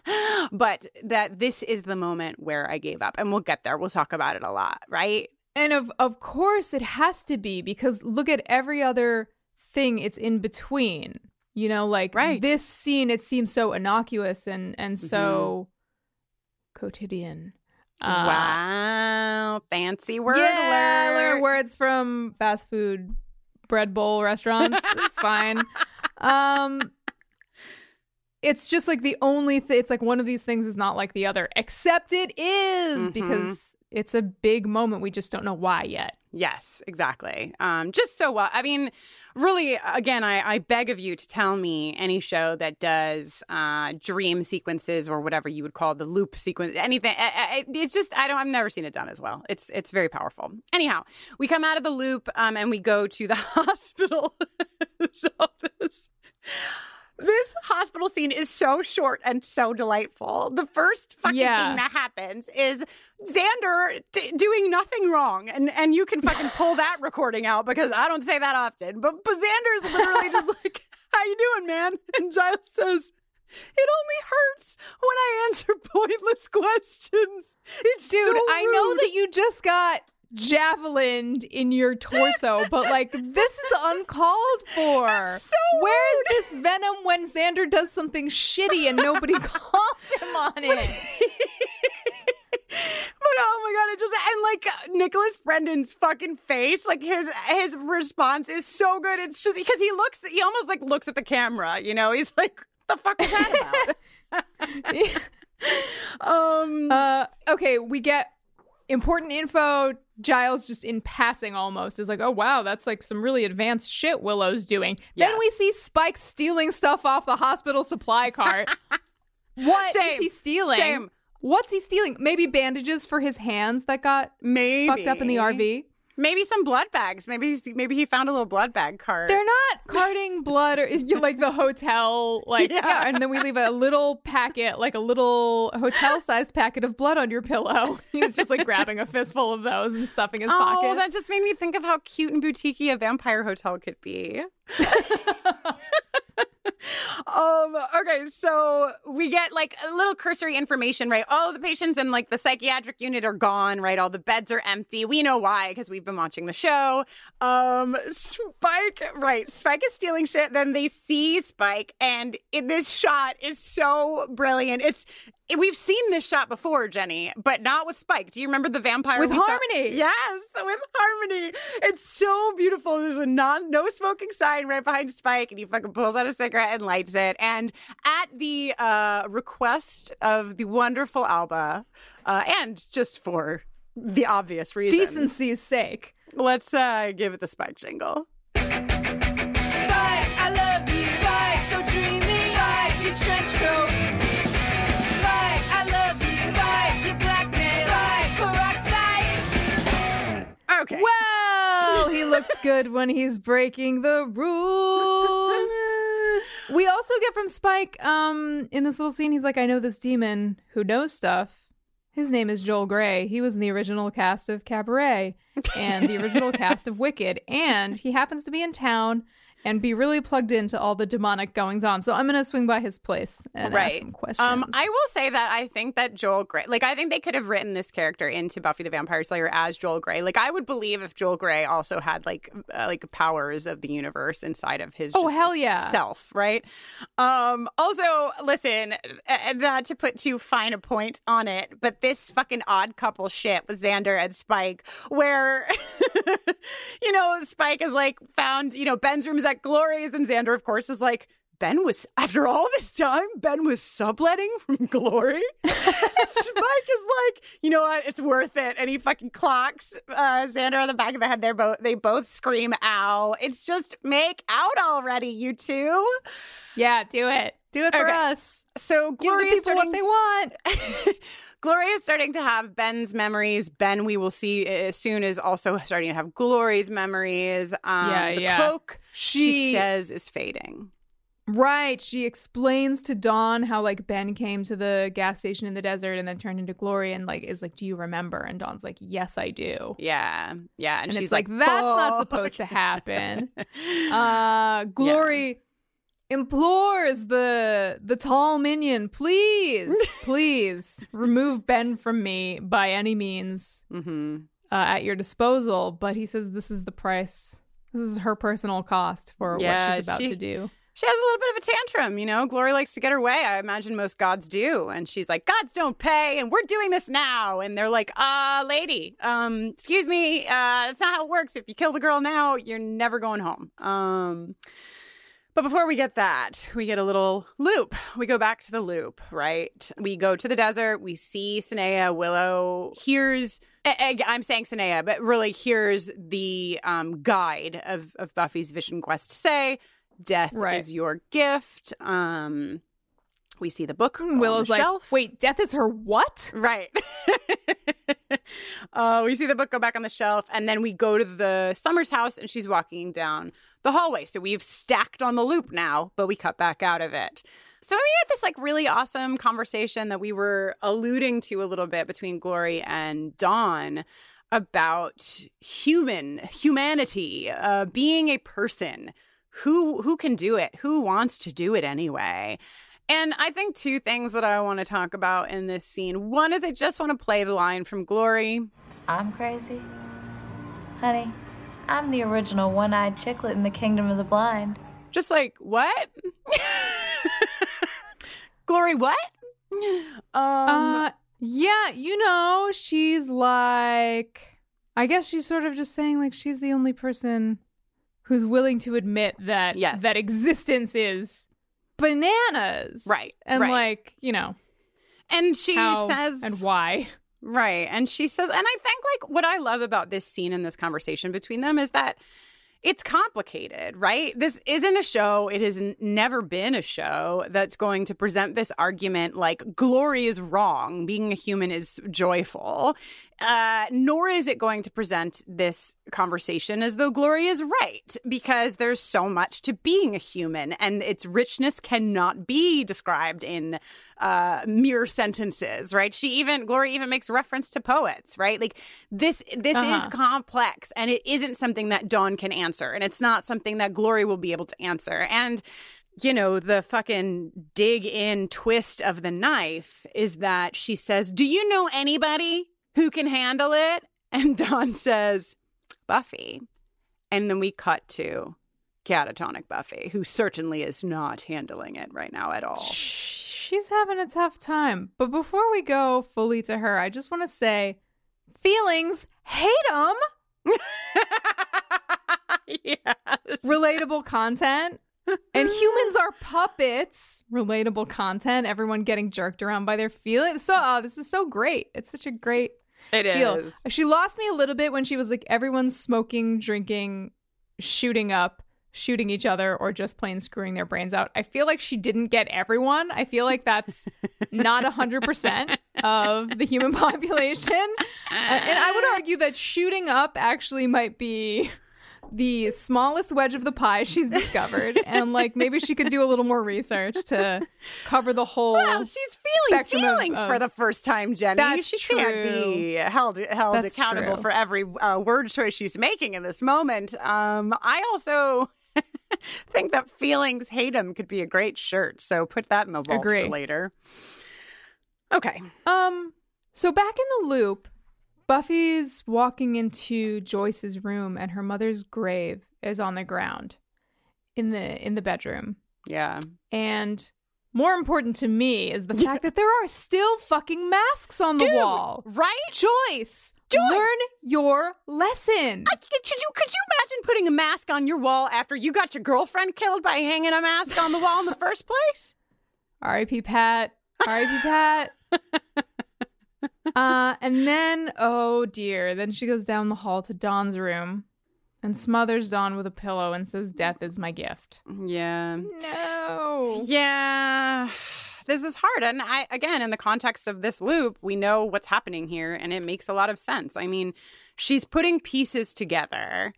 B: but that this is the moment where I gave up. And we'll get there. We'll talk about it a lot, right?
A: And of of course it has to be because look at every other thing it's in between. You know, like
B: Right.
A: this scene it seems so innocuous and and so mm-hmm. quotidian.
B: Wow, fancy word
A: yeah,
B: alert.
A: words from fast food bread bowl restaurants. it's fine. Um, it's just like the only thing. It's like one of these things is not like the other, except it is
B: Mhm.
A: because it's a big moment. We just don't know why yet.
B: Yes, exactly. Um, just so well. I mean, really, again, I, I beg of you to tell me any show that does uh, dream sequences or whatever you would call the loop sequence, anything. I- I- It's just I don't. I've never seen it done as well. It's it's very powerful. Anyhow, we come out of the loop um, and we go to the hospital. so this. Hospital scene is so short and so delightful. The first fucking
A: Yeah.
B: thing that happens is Xander d- doing nothing wrong, and and you can fucking pull that recording out because I don't say that often. But, but Xander's literally just like, "How you doing, man?" And Giles says, "It only hurts when I answer pointless questions." It's
A: Dude,
B: so
A: I know that you just got javelined in your torso, but like this is uncalled for.
B: so
A: Where is this venom when Xander does something shitty and nobody calls him on it?
B: But oh my god, it just and like Nicholas Brendon's fucking face, like his his response is so good. It's just because he looks, he almost like looks at the camera. You know, he's like, "The fuck was that about?" um.
A: Uh, okay, we get important info. Giles just in passing almost is like, oh wow, that's like some really advanced shit Willow's doing. Then we see Spike stealing stuff off the hospital supply cart. What is
B: Same.
A: he stealing?
B: Same.
A: What's he stealing? Maybe bandages for his hands that got
B: maybe
A: fucked up in the RV.
B: Maybe some blood bags. Maybe he's, maybe he found a little blood bag cart.
A: They're not carting blood or you like the hotel, like yeah.
B: Yeah.
A: and then we leave a little packet, like a little hotel-sized packet of blood on your pillow. He's just like grabbing a fistful of those and stuffing his
B: oh,
A: pockets.
B: that just made me think of how cute and boutiquey a vampire hotel could be. um okay so we get like a little cursory information right? All the patients in like the psychiatric unit are gone right? All the beds are empty. We know why because we've been watching the show. Um spike right spike is stealing shit then they see spike and in this shot is so brilliant. It's We've seen this shot before, Jenny, but not with Spike. Do you remember the vampire
A: With
B: we saw-
A: Harmony.
B: Yes, with Harmony. It's so beautiful. There's a non no smoking sign right behind Spike, and he fucking pulls out a cigarette and lights it. And at the uh, request of the wonderful Alba, uh, and just for the obvious reason,
A: Decency's sake.
B: let's uh, give it the Spike jingle.
D: Spike, I love you. Spike, so dreamy. Spike, your trench coat.
B: Okay.
A: Well, he looks good when he's breaking the rules. We also get from Spike, um, in this little scene, he's like, I know this demon who knows stuff. His name is Joel Grey. He was in the original cast of Cabaret and the original cast of Wicked. And he happens to be in town and be really plugged into all the demonic goings on. So I'm gonna swing by his place and ask some questions.
B: Um, I will say that I think that Joel Grey, like, I think they could have written this character into Buffy the Vampire Slayer as Joel Grey. Like, I would believe if Joel Grey also had like uh, like powers of the universe inside of his
A: Oh, hell yeah.
B: self, right? Um, also, listen, and not to put too fine a point on it, but this fucking odd couple shit with Xander and Spike, where you know Spike is like found, you know, Ben's room is at Glory's, and Xander, of course, is like. Ben was after all this time. Ben was subletting from Glory. and Spike is like, you know what? It's worth it, and he fucking clocks uh, Xander on the back of the head. They're both they both scream "ow!" It's just make out already, you two.
A: yeah, do it. Do it for
B: Okay.
A: us.
B: So
A: Give the
B: Glory
A: people what they want.
B: Gloria is starting to have Ben's memories. Ben, we will see uh, soon, is also starting to have Glory's memories. Um,
A: Yeah,
B: the
A: yeah.
B: cloak she,
A: She-
B: says is fading.
A: Right. She explains to Dawn how like Ben came to the gas station in the desert and then turned into Glory and like is like, Do you remember? And Dawn's like, Yes, I do.
B: Yeah, yeah, and,
A: And,
B: she's
A: it's like,
B: like,
A: that's not supposed to happen. uh Glory implores the the tall minion, please, please remove Ben from me by any means
B: mm-hmm.
A: uh, at your disposal. But he says this is the price. This is her personal cost for what she's about
B: she-
A: to do.
B: she has a little bit of a tantrum, you know. Glory likes to get her way. I imagine most gods do. And she's like, Gods don't pay, and we're doing this now. And they're like, uh, lady, um, excuse me, uh, that's not how it works. If you kill the girl now, you're never going home. Um but before we get that, we get a little loop. We go back to the loop, right? We go to the desert. We see Sanea. Willow hears. I'm saying Sanea, but really hears the um, guide of, of Buffy's vision quest say, "Death is your gift." Um, we see the book. on the
A: Willow's like,
B: shelf.
A: wait, death is her what?
B: Right. uh, we see the book go back on the shelf, and then we go to the Summers house, and she's walking down the hallway. So we've stacked on the loop now, but we cut back out of it. So we had this like really awesome conversation that we were alluding to a little bit between Glory and Dawn about human humanity, uh, being a person who who can do it, who wants to do it anyway. And I think two things that I want to talk about in this scene. One is I just want to play the line from Glory.
F: I'm crazy. Honey, I'm the original one eyed chicklet in the kingdom of the blind.
B: Just like, what? Glory, what? Um,
A: uh, yeah, you know, she's like, I guess she's sort of just saying like she's the only person who's willing to admit that
B: Yes.
A: that existence is bananas,
B: Right,
A: And
B: right.
A: like, you know,
B: and she
A: how
B: says
A: and why.
B: Right. And she says, and I think like what I love about this scene and this conversation between them is that it's complicated, right? This isn't a show. It has n- never been a show that's going to present this argument like glory is wrong, being a human is joyful. Uh, nor is it going to present this conversation as though glory is right, because there's so much to being a human, and its richness cannot be described in uh, mere sentences, right? She even Glory even makes reference to poets, right? Like this this is
A: Uh-huh.
B: complex and it isn't something that Dawn can answer and it's not something that Glory will be able to answer. And you know, the fucking dig in twist of the knife is that she says, "Do you know anybody who can handle it?" And Dawn says, "Buffy." And then we cut to catatonic Buffy, who certainly is not handling it right now at all.
A: She's having a tough time. But before we go fully to her, I just want to say, feelings, hate them.
B: yes.
A: Relatable content. And humans are puppets. Relatable content. Everyone getting jerked around by their feelings. So, oh, this is so great. It's such a great
B: It
A: deal.
B: is.
A: She lost me a little bit when she was like, everyone's smoking, drinking, shooting up, shooting each other, or just plain screwing their brains out. I feel like she didn't get everyone. I feel like that's not 100% of the human population. Uh, and I would argue that shooting up actually might be the smallest wedge of the pie she's discovered. and like maybe she could do a little more research to cover the whole.
B: Well, she's feeling
A: spectrum of-
B: feelings
A: of-
B: for the first time, Jenny.
A: That's
B: she can't be held held
A: That's
B: accountable
A: true.
B: for every uh, word choice she's making in this moment. Um, I also think that feelings hate him could be a great shirt. So put that in the vault
A: Agree.
B: for later. Okay.
A: Um, so back in the loop, Buffy's walking into Joyce's room and her mother's grave is on the ground in the in the bedroom.
B: Yeah.
A: And more important to me is the fact that there are still fucking masks on the
B: Dude,
A: wall.
B: Right?
A: Joyce, learn your lesson.
B: I, could you could you imagine putting a mask on your wall after you got your girlfriend killed by hanging a mask on the wall in the first place?
A: R.I.P. Pat. R.I.P. Pat. uh, and then, oh dear, then she goes down the hall to Dawn's room and smothers Dawn with a pillow and says, "Death is my gift."
B: Yeah.
A: No.
B: Yeah. This is hard. And I again in the context of this loop, we know what's happening here and it makes a lot of sense. I mean, she's putting pieces together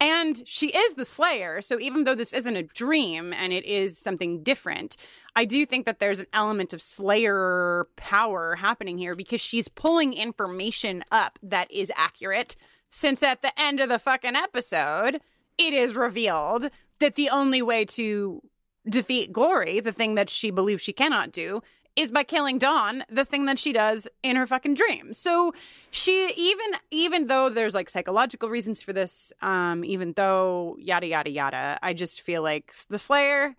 B: and she is the slayer. So even though this isn't a dream and it is something different, I do think that there's an element of slayer power happening here because she's pulling information up that is accurate since at the end of the fucking episode, it is revealed that the only way to defeat Glory, the thing that she believes she cannot do, is by killing Dawn, the thing that she does in her fucking dream. So she even even though there's like psychological reasons for this, um, even though yada yada yada, I just feel like the Slayer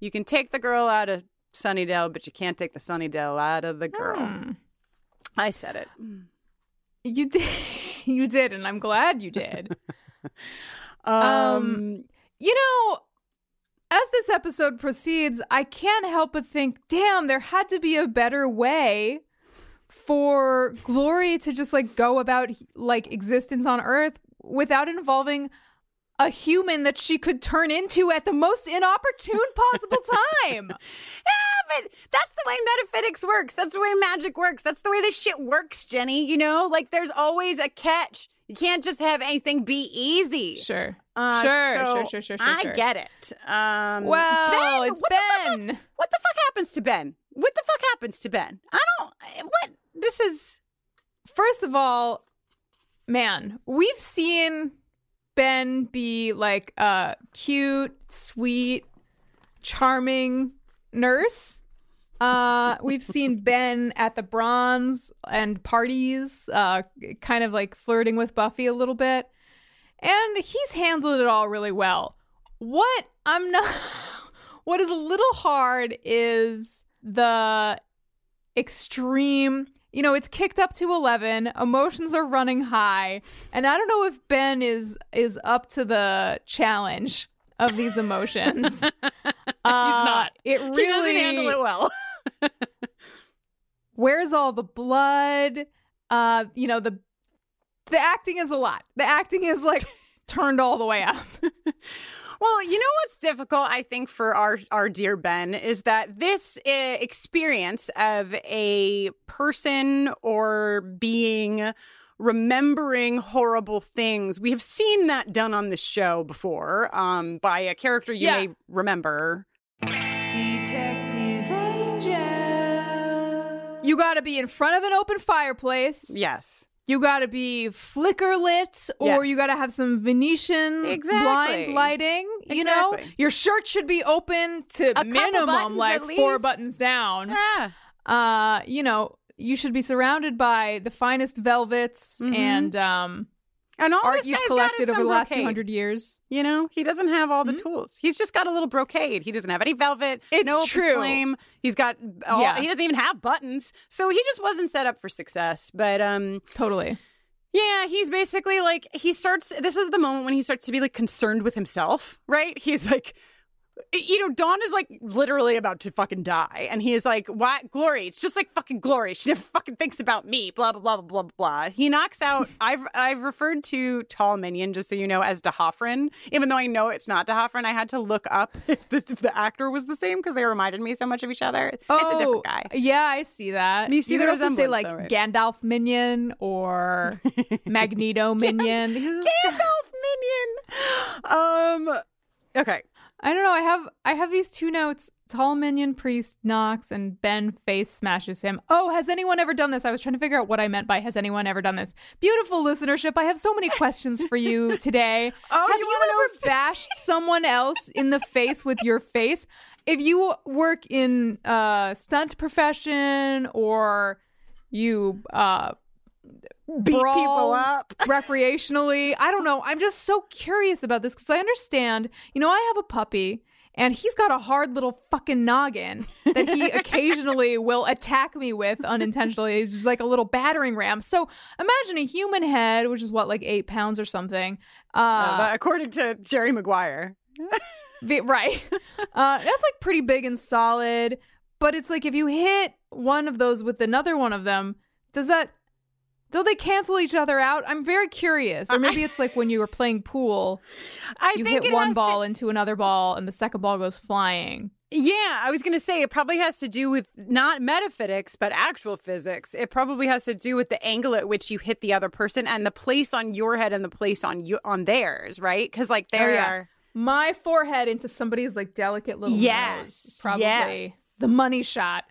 B: You can take the girl out of Sunnydale, but you can't take the Sunnydale out of the girl.
A: Hmm.
B: I said it.
A: You did. You did, and I'm glad you did.
B: Um,
A: Um, you know, as this episode proceeds, I can't help but think, damn, there had to be a better way for Glory to just like go about like existence on Earth without involving a human that she could turn into at the most inopportune possible time.
B: Yeah, but that's the way metaphysics works. That's the way magic works. That's the way this shit works, Jenny. You know, like there's always a catch. You can't just have anything be easy.
A: Sure.
B: Uh,
A: Sure,
B: so
A: sure, sure, sure, sure,
B: I
A: sure.
B: get it. Um,
A: Well,
B: Ben,
A: it's
B: what the fuck-
A: Ben.
B: what the fuck happens to Ben? What the fuck happens to Ben? I don't. What? This is.
A: First of all, man, we've seen Ben be like a cute, sweet, charming nurse. Uh, we've seen Ben at the bronze and parties, uh, kind of like flirting with Buffy a little bit. And he's handled it all really well. What I'm not, what is a little hard is the extreme you know it's kicked up to 11 emotions are running high and i don't know if ben is is up to the challenge of these emotions he's
B: not.
A: it
B: He
A: really
B: doesn't handle it well.
A: Where's all the blood uh you know the the acting is a lot the acting is like turned all the way up
B: Well, you know what's difficult, I think, for our our dear Ben is that this uh, experience of a person or being remembering horrible things. We have seen that done on the show before um, by a character you
A: Yeah.
B: may remember.
A: You got to be in front of an open fireplace.
B: Yes.
A: You got to be flicker lit, or
B: Yes.
A: you got to have some Venetian
B: Exactly.
A: blind lighting. You know, your shirt should be open to
B: couple
A: minimum like four buttons down.
B: Yeah.
A: Uh, you know, you should be surrounded by the finest velvets
B: Mhm.
A: and um
B: And all
A: the
B: art
A: you've
B: guy's
A: collected over the last
B: brocade.
A: 200 years.
B: You know, he doesn't have all the
A: Hmm?
B: tools. He's just got a little brocade. He doesn't have any velvet.
A: It's
B: no
A: true.
B: flame. He's got. All,
A: Yeah.
B: He doesn't even have buttons. So he just wasn't set up for success. But um,
A: Totally.
B: yeah, he's basically like he starts. This is the moment when he starts to be like concerned with himself. Right? He's like. You know, Dawn is like literally about to fucking die, and he is like, what? Glory? It's just like fucking Glory. She never fucking thinks about me." Blah blah blah blah blah blah. He knocks out. I've I've referred to Tall Minion just so you know as Dahofrin, even though I know it's not Dahofrin. I had to look up if, this, if the actor was the same because they reminded me so much of each other. it's a different guy.
A: Oh, Yeah, I see that.
B: You see
A: you
B: the
A: also say like
B: though, right?
A: Gandalf minion or Magneto minion.
B: Gandalf minion. Um. Okay.
A: I don't know. I have I have these two notes. Tall minion priest knocks and Ben face smashes him. Oh, has anyone ever done this? I was trying to figure out what I meant by has anyone ever done this. Beautiful listenership. I have so many questions for you today.
B: Oh,
A: have
B: you
A: you,
B: wanna know
A: ever bashed someone else in the face with your face? If you work in uh stunt profession or you uh
B: Beat people up.
A: recreationally. I don't know. I'm just so curious about this because I understand, you know, I have a puppy and he's got a hard little fucking noggin that he occasionally will attack me with unintentionally. It's just like a little battering ram. So imagine a human head, which is what, like eight pounds or something. Uh,
B: Uh, according to Jerry Maguire.
A: the- right. Uh, that's like pretty big and solid. But it's like if you hit one of those with another one of them, does that do they cancel each other out? I'm very curious. Or maybe it's like when you were playing pool,
B: I
A: you hit one
B: has to-
A: ball into another ball and the second ball goes flying.
B: Yeah, I was going to say it probably has to do with not metaphysics, but actual physics. It probably has to do with the angle at which you hit the other person and the place on your head and the place on you on theirs, right? Because like there
A: Oh, yeah.
B: are
A: My forehead into somebody's like delicate little
B: Yes,
A: nose. Probably
B: yes.
A: the money shot.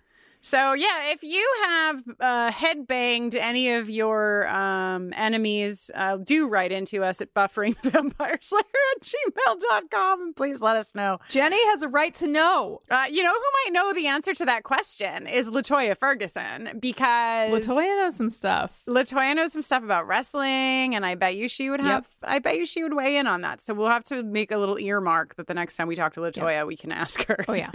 B: So yeah, if you have uh, headbanged any of your um, enemies, uh, do write into us at bufferingthevampireslayer at gmail.com and please let us know.
A: Jenny has a right to know.
B: Uh, you know who might know the answer to that question is Latoya Ferguson because
A: Latoya knows some stuff.
B: Latoya knows some stuff about wrestling, and I bet you she would have. I bet you she would weigh in on that. So we'll have to make a little earmark that the next time we talk to Latoya, we can ask her.
A: Oh yeah.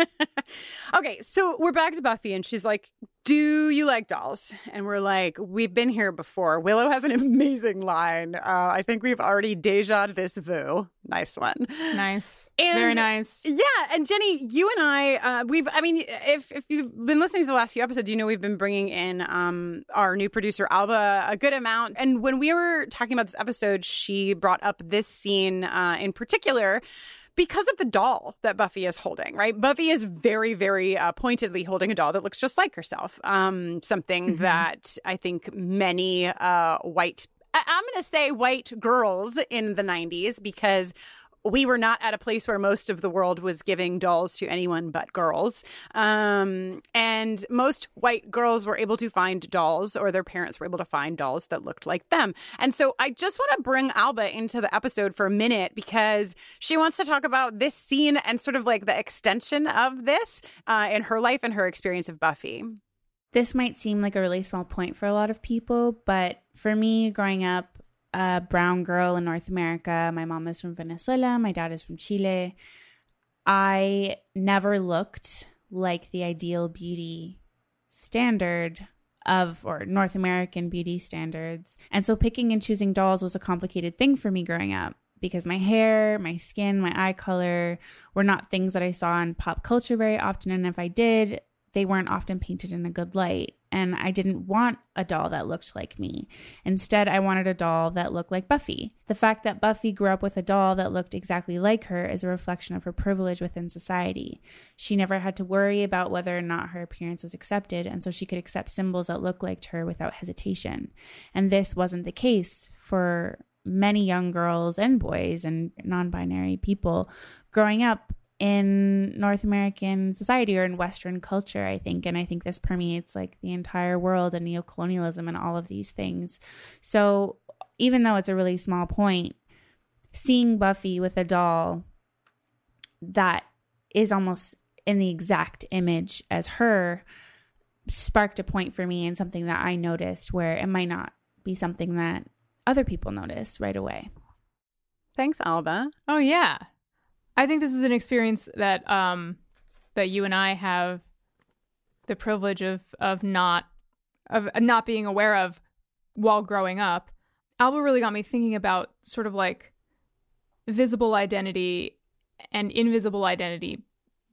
B: okay, so we're back to Buffy, and she's like, "Do you like dolls?" And we're like, "We've been here before." Willow has an amazing line. Uh, I think we've already dejaed this vu. Nice one.
A: Nice.
B: And-
A: Very nice.
B: Yeah, and Jenny, you and I, uh, we've, I mean, if if you've been listening to the last few episodes, you know we've been bringing in um, our new producer Alba a good amount. And when we were talking about this episode, she brought up this scene uh, in particular. Because of the doll that Buffy is holding, right? Buffy is very, very uh, pointedly holding a doll that looks just like herself. Um, something that I think many uh, white I- I'm going to say white girls in the 90s because we were not at a place where most of the world was giving dolls to anyone but girls. Um, and most white girls were able to find dolls, or their parents were able to find dolls that looked like them. And so I just want to bring Alba into the episode for a minute because she wants to talk about this scene and sort of like the extension of this uh, in her life and her experience of Buffy.
C: This might seem like a really small point for a lot of people, but for me, growing up, a brown girl in North America, my mom is from Venezuela, my dad is from Chile. I never looked like the ideal beauty standard of or North American beauty standards. And so picking and choosing dolls was a complicated thing for me growing up because my hair, my skin, my eye color were not things that I saw in pop culture very often and if I did, they weren't often painted in a good light. And I didn't want a doll that looked like me. Instead, I wanted a doll that looked like Buffy. The fact that Buffy grew up with a doll that looked exactly like her is a reflection of her privilege within society. She never had to worry about whether or not her appearance was accepted, and so she could accept symbols that looked like her without hesitation. And this wasn't the case for many young girls and boys and non binary people growing up in North American society or in Western culture, I think. And I think this permeates like the entire world and neocolonialism and all of these things. So even though it's a really small point, seeing Buffy with a doll that is almost in the exact image as her sparked a point for me and something that I noticed where it might not be something that other people notice right away.
B: Thanks, Alba.
A: Oh yeah. I think this is an experience that um that you and I have the privilege of of not of not being aware of while growing up. Alba really got me thinking about sort of like visible identity and invisible identity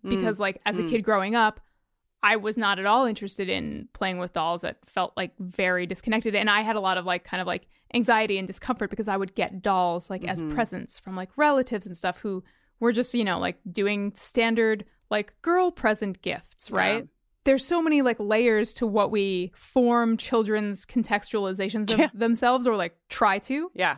A: because
B: Mm.
A: like as a
B: Mm.
A: kid growing up I was not at all interested in playing with dolls that felt like very disconnected and I had a lot of like kind of like anxiety and discomfort because I would get dolls like as
B: Mhm.
A: presents from like relatives and stuff who were just you know like doing standard like girl present gifts right
B: Yeah.
A: there's so many like layers to what we form children's contextualizations of
B: Yeah.
A: themselves or like try to
B: Yeah.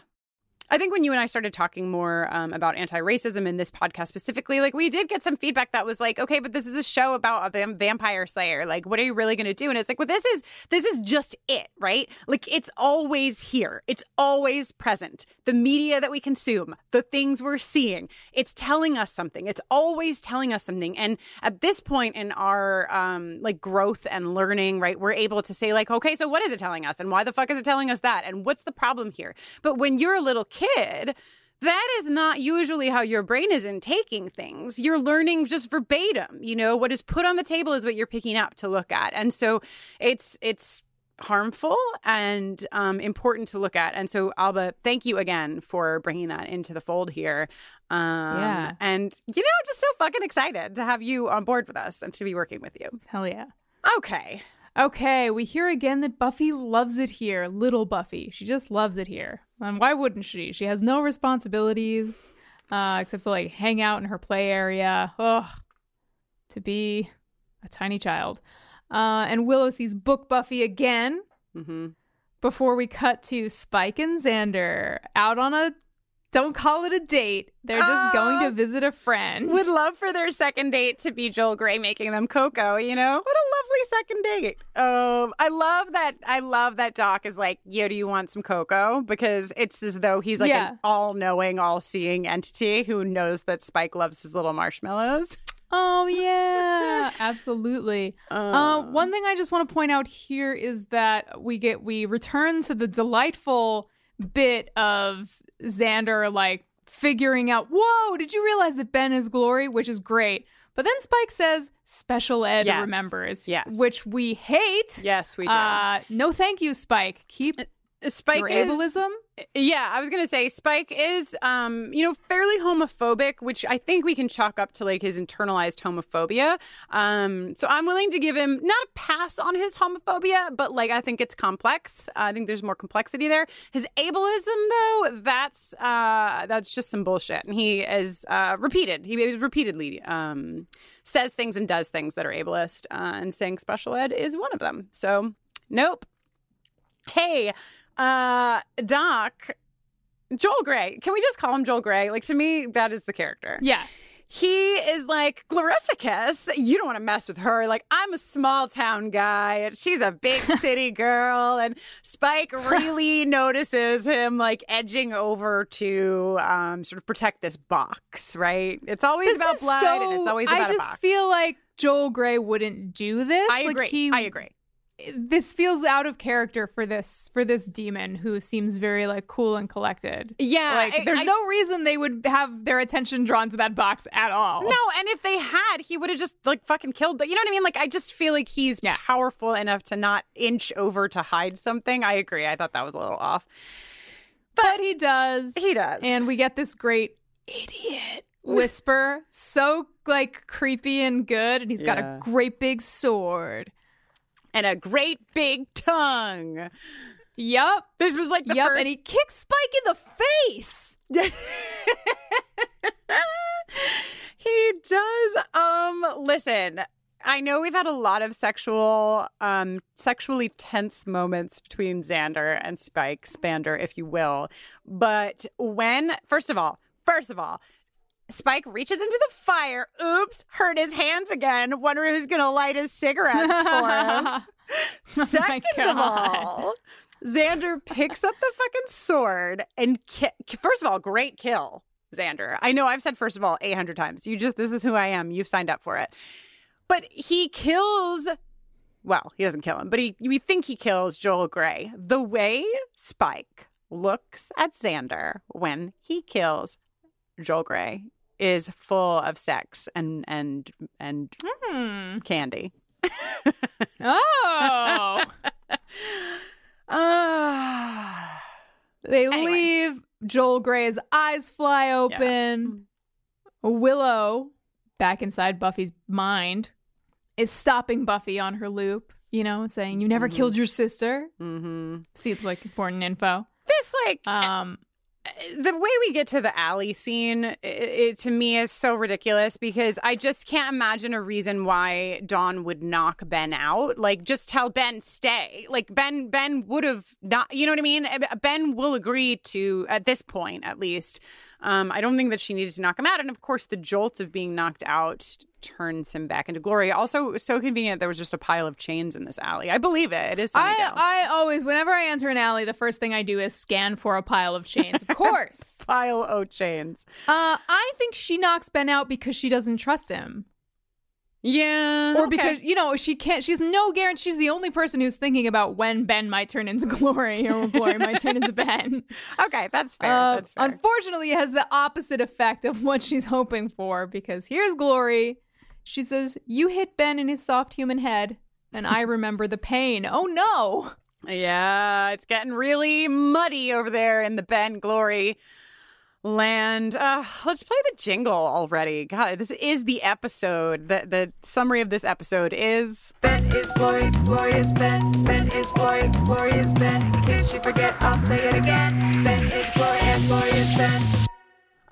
B: I think when you and I started talking more um, about anti racism in this podcast specifically, like we did get some feedback that was like, okay, but this is a show about a vam- vampire slayer. Like, what are you really going to do? And it's like, well, this is this is just it, right? Like, it's always here. It's always present. The media that we consume, the things we're seeing, it's telling us something. It's always telling us something. And at this point in our um, like growth and learning, right, we're able to say like, okay, so what is it telling us, and why the fuck is it telling us that, and what's the problem here? But when you're a little kid, that is not usually how your brain is in taking things. You're learning just verbatim. You know, what is put on the table is what you're picking up to look at. And so it's it's harmful and um, important to look at. And so, Alba, thank you again for bringing that into the fold here. Um,
A: Yeah.
B: And, you know, just so fucking excited to have you on board with us and to be working with you.
A: hell yeah
B: Okay.
A: Okay, we hear again that Buffy loves it here. Little Buffy. She just loves it here. And why wouldn't she? She has no responsibilities uh, except to like hang out in her play area. Ugh. To be a tiny child. Uh, and Willow sees Book Buffy again
B: Mm-hmm.
A: before we cut to Spike and Xander out on a don't call it a date. They're just going to ah, visit a friend.
B: Would love for their second date to be Joel Grey making them cocoa, you know? What a lovely second date. Oh, I love that. I love that Doc is like, "Yo, do you want some cocoa?" Because it's as though he's like
A: Yeah.
B: an all-knowing, all-seeing entity who knows that Spike loves his little marshmallows.
A: Oh yeah, absolutely. Uh, um. one thing I just want to point out here is that we get we return to the delightful bit of Xander like figuring out, "Whoa, did you realize that Ben is Glory?" which is great. But then Spike says special ed
B: Yes.
A: remembers,
B: Yes.
A: which we hate.
B: Yes, we do.
A: Uh, no, thank you, Spike. Keep
B: Spike
A: your
B: is-
A: ableism.
B: Yeah, I was gonna say Spike is, um, you know, fairly homophobic, which I think we can chalk up to like his internalized homophobia. Um, so I'm willing to give him not a pass on his homophobia, but like I think it's complex. I think there's more complexity there. His ableism, though, that's uh, that's just some bullshit, and he is uh, repeated. He repeatedly um, says things and does things that are ableist, uh, and saying special ed is one of them. So, nope. Hey, uh, Doc, Joel Grey. Can we just call him Joel Grey? Like to me, that is the character.
A: Yeah.
B: He is like Glorificus. You don't want to mess with her. Like, I'm a small town guy and she's a big city girl. And Spike really notices him like edging over to um, sort of protect this box, right? It's always
A: This
B: about blood and it's always about
A: I just feel like Joel Grey wouldn't do this.
B: I
A: Like,
B: agree.
A: he-
B: I agree.
A: This feels out of character for this for this demon who seems very like cool and collected.
B: Yeah,
A: like
B: I-
A: there's
B: I-
A: no reason they would have their attention drawn to that box at all.
B: No, and if they had, he would have just like fucking killed. But you know what I mean? Like, I just feel like he's powerful enough to not inch over to hide something. I agree. I thought that was a little off.
A: but he does.
B: He does.
A: and we get this great idiot whisper, so like creepy and good, and he's got a great big sword
B: and a great big tongue.
A: Yup.
B: This was like the
A: yup,
B: first.
A: and he kicks Spike in the face.
B: he does um listen i know we've had a lot of sexual um sexually tense moments between xander and spike spander if you will but when first of all first of all Spike reaches into the fire. Oops, hurt his hands again. Wonder who's gonna light his cigarettes for him. Oh Second of all, Xander picks up the fucking sword and ki- first of all, great kill, Xander. I know I've said first of all 800 times. You just this is who I am. You've signed up for it. But he kills well, he doesn't kill him, but he we think he kills Joel Grey. The way Spike looks at Xander when he kills Joel Grey is full of sex and and and
A: Hmm.
B: candy.
A: Oh.
B: Ah.
A: They leave. Joel Grey's eyes fly open. Willow, back inside Buffy's mind, is stopping Buffy on her loop, you know, saying, You never
B: Mhm.
A: killed your sister.
B: Mm-hmm.
A: Seems like important info.
B: This like
A: um
B: the way we get to the alley scene it, it to me is so ridiculous because I just can't imagine a reason why Dawn would knock Ben out. Like just tell Ben stay. Like Ben Ben would have not you know what I mean? Ben will agree to at this point at least. Um, I don't think that she needed to knock him out. And of course the jolt of being knocked out turns him back into glory. Also so convenient there was just a pile of chains in this alley. I believe it. It is Sunnydale.
A: I, I always, whenever I enter an alley, the first thing I do is scan for a pile of chains. Of course.
B: pile of chains.
A: Uh, I think she knocks Ben out because she doesn't trust him.
B: Yeah.
A: Or
B: okay.
A: because, you know, she can't, she's no guarantee. She's the only person who's thinking about when Ben might turn into Glory or when Glory might turn into Ben.
B: Okay, that's fair.
A: Uh,
B: that's fair.
A: Unfortunately, it has the opposite effect of what she's hoping for because here's Glory. She says, You hit Ben in his soft human head, and I remember the pain. Oh no.
B: Yeah, it's getting really muddy over there in the Ben Glory land. Uh, let's play the jingle already. God, this is the episode. The the summary of this episode is
D: Ben is glory, glorious Ben. Ben is glory, glorious Ben. In case you forget, I'll say it again. Ben is glory and glorious Ben.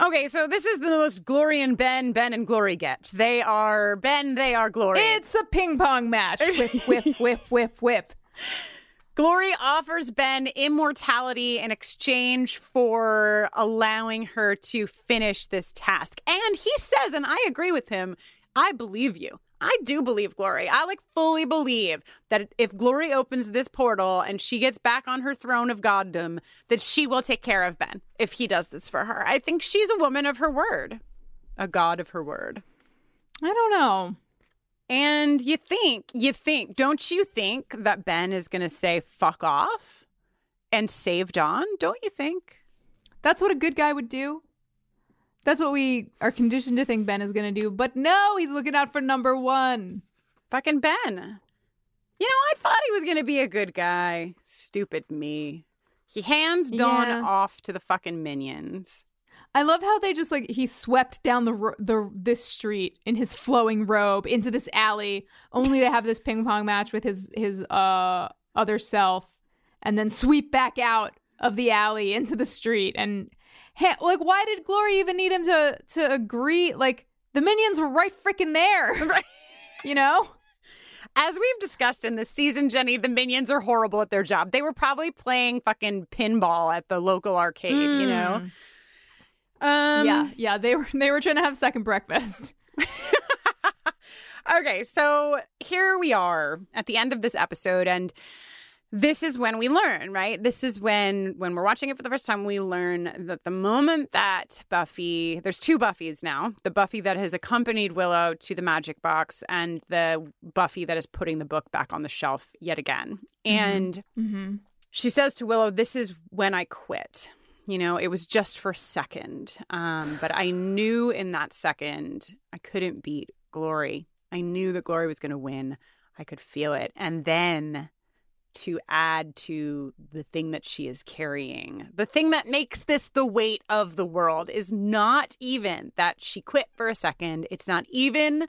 B: Okay, so this is the most Glory and Ben, Ben and Glory get. They are Ben, they are Glory.
A: It's a ping pong match. Whip, whip, whip, whip, whip.
B: Glory offers Ben immortality in exchange for allowing her to finish this task. And he says, and I agree with him, I believe you. I do believe Glory. I like fully believe that if Glory opens this portal and she gets back on her throne of goddom, that she will take care of Ben if he does this for her. I think she's a woman of her word, a god of her word.
A: I don't know.
B: And you think, you think, don't you think that Ben is going to say fuck off and save Dawn? Don't you think?
A: That's what a good guy would do. That's what we are conditioned to think Ben is going to do. But no, he's looking out for number one.
B: Fucking Ben. You know, I thought he was going to be a good guy. Stupid me. He hands Dawn
A: Yeah.
B: off to the fucking minions.
A: I love how they just like he swept down the the this street in his flowing robe into this alley, only to have this ping pong match with his his uh other self, and then sweep back out of the alley into the street. And hey, like, why did Glory even need him to to agree? Like the minions were right freaking there,
B: right?
A: You know.
B: As we've discussed in this season, Jenny, the minions are horrible at their job. They were probably playing fucking pinball at the local arcade, you know? Um,
A: yeah, yeah, they were they were trying to have second breakfast.
B: Okay, so here we are at the end of this episode and this is when we learn, right? This is when when we're watching it for the first time we learn that the moment that Buffy, there's two Buffys now. The Buffy that has accompanied Willow to the magic box and the Buffy that is putting the book back on the shelf yet again. And
A: Mm-hmm.
B: she says to Willow, This is when I quit. You know, it was just for a second. Um, but I knew in that second I couldn't beat Glory. I knew that Glory was going to win. I could feel it. And then to add to the thing that she is carrying, the thing that makes this the weight of the world is not even that she quit for a second. It's not even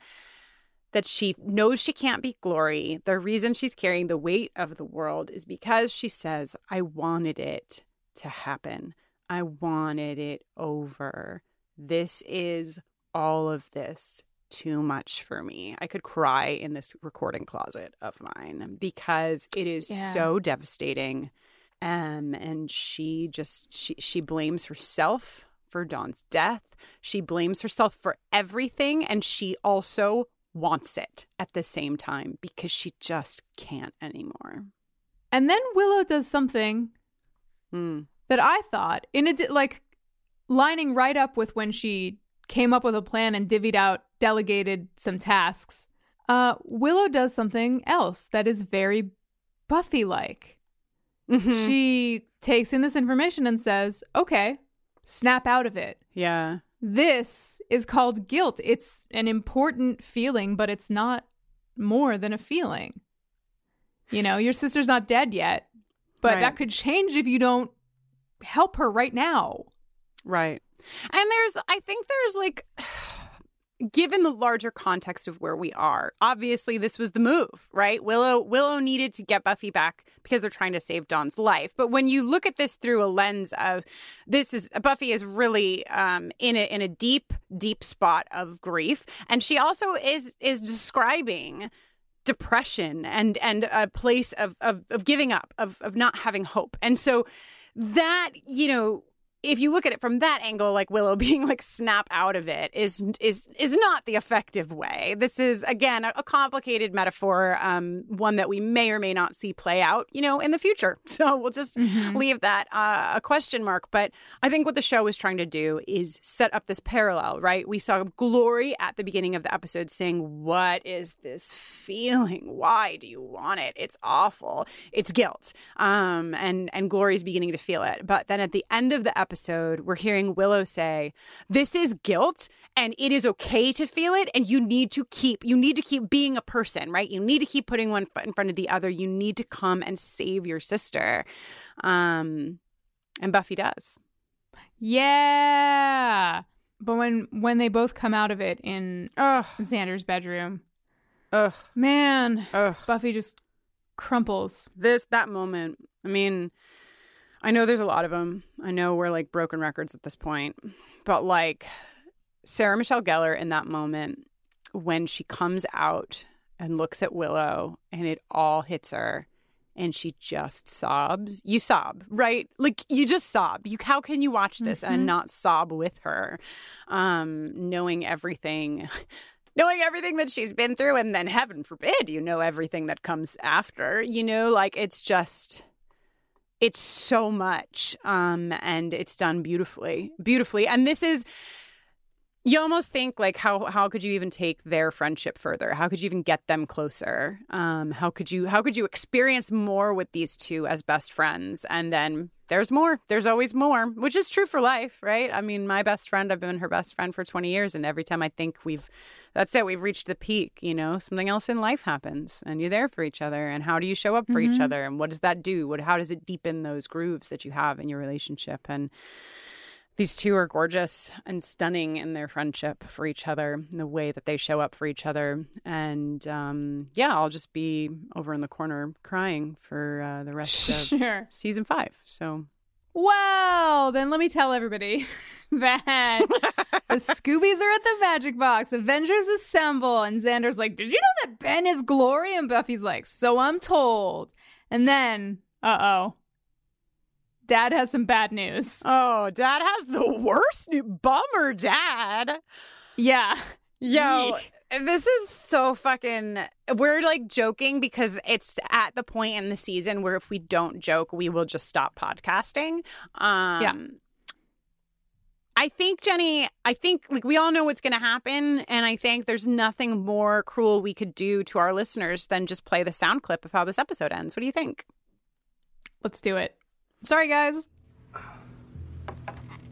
B: that she knows she can't beat Glory. The reason she's carrying the weight of the world is because she says, I wanted it to happen. I wanted it over. This is all of this too much for me. I could cry in this recording closet of mine because it is
A: Yeah.
B: so devastating. Um, and she just she she blames herself for Dawn's death. She blames herself for everything, and she also wants it at the same time because she just can't anymore.
A: And then Willow does something
B: Hmm.
A: That I thought in a di- like lining right up with when she came up with a plan and divvied out delegated some tasks. Uh, Willow does something else that is very Buffy like.
B: Mm-hmm.
A: She takes in this information and says, "Okay, snap out of it."
B: Yeah.
A: This is called guilt. It's an important feeling, but it's not more than a feeling. You know, your sister's not dead yet, but
B: Right.
A: that could change if you don't help her right now.
B: Right. And there's, I think there's like, given the larger context of where we are, obviously this was the move, right? Willow Willow needed to get Buffy back because they're trying to save Dawn's life. But when you look at this through a lens of this is Buffy is really um, in a in a deep deep spot of grief, and she also is is describing depression and and a place of of, of giving up of of not having hope and so that you know if you look at it from that angle like willow being like snap out of it is is is not the effective way. This is again a, a complicated metaphor um one that we may or may not see play out you know in the future. So we'll just leave that uh, a question mark. But i think what the show is trying to do is set up this parallel right? We saw glory at the beginning of the episode saying what is this feeling? Why do you want it? It's awful. It's guilt. Um and and glory's beginning to feel it. But then at the end of the episode we're hearing willow say this is guilt and it is okay to feel it and you need to keep you need to keep being a person right you need to keep putting one foot in front of the other you need to come and save your sister um and buffy does
A: Yeah. But when when they both come out of it in Xander's bedroom,
B: Ugh.
A: man, Ugh. Buffy just crumples.
B: this that moment i mean i know there's a lot of them i know we're like broken records at this point but like sarah michelle gellar in that moment when she comes out and looks at willow and it all hits her and she just sobs. You sob right? Like you just sob. You how can you watch this
A: Mhm.
B: and not sob with her? Um knowing everything knowing everything that she's been through and then heaven forbid you know everything that comes after you know? Like it's just it's so much um and it's done beautifully beautifully. And this is you almost think like how how could you even take their friendship further? How could you even get them closer? Um how could you how could you experience more with these two as best friends? And then there's more. There's always more which is true for life right? I mean my best friend i've been her best friend for 20 years and every time i think we've that's it we've reached the peak you know? Something else in life happens and you're there for each other. And how do you show up for each
A: Mhm.
B: other? And what does that do? What how does it deepen those grooves that you have in your relationship? And these two are gorgeous and stunning in their friendship for each other, the way that they show up for each other. And um, yeah, I'll just be over in the corner crying for uh, the rest of
A: Sure.
B: season five. So
A: Well, then let me tell everybody that the Scoobies are at the Magic Box. Avengers assemble, and Xander's like, "Did you know that Ben is Glory?" And Buffy's like, "So I'm told." And then, uh oh, Dad has some bad news.
B: Oh, Dad has the worst new bummer, Dad.
A: Yeah.
B: Yo, this is so fucking. We're like joking because it's at the point in the season where if we don't joke, we will just stop podcasting. Um,
A: Yeah.
B: I think, Jenny, I think like we all know what's going to happen. And I think there's nothing more cruel we could do to our listeners than just play the sound clip of how this episode ends. What do you think?
A: Let's do it. Sorry, guys.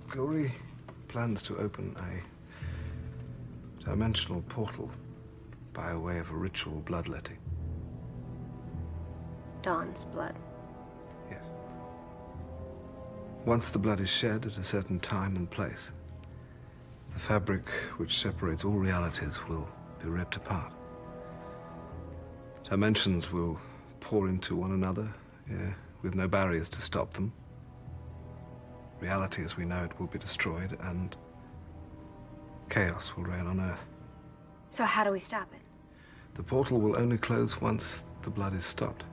H: Glory plans to open a dimensional portal by way of a ritual bloodletting.
J: Dawn's blood. Yes.
H: Once the blood is shed at a certain time and place, the fabric which separates all realities will be ripped apart. Dimensions will pour into one another yeah, with no barriers to stop them. Reality as we know it will be destroyed, and chaos will reign on Earth.
J: So how do we stop it?
H: The portal will only close once the blood is stopped.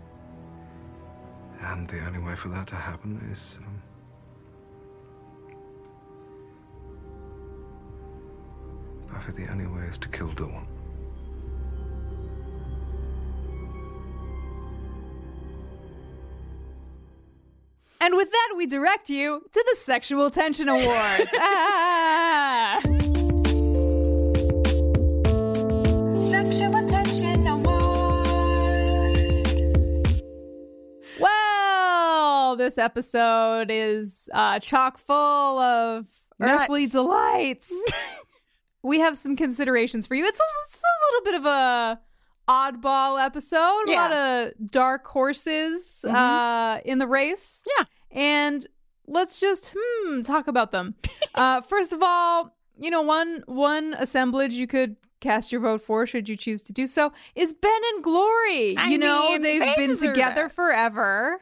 H: And the only way for that to happen is. Um, Buffy, the only way is to kill Dawn.
A: And with that, we direct you to the Sexual Tension Awards. ah!
D: Sexual attention Award.
A: Well, this episode is uh, chock full of
B: Nuts.
A: earthly delights. we have some considerations for you. It's a, it's a little bit of a oddball episode. A lot of dark horses
B: Mhm.
A: uh, in the race.
B: Yeah,
A: and let's just hmm talk about them. uh, first of all, you know one one assemblage you could cast your vote for should you choose to do so is Ben and Glory.
B: I
A: you know
B: mean,
A: they've
B: they
A: been together
B: it.
A: forever.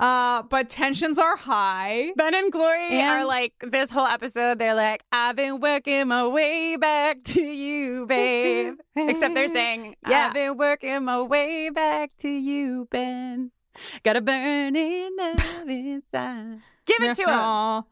A: Uh, but tensions are high.
B: Ben and Glory
A: And-
B: are like this whole episode. They're like, "I've been working my way back to you, babe." Except they're saying,
A: Yeah.
B: "I've been working my way back to you, Ben." Got a burning love inside. Give it to him.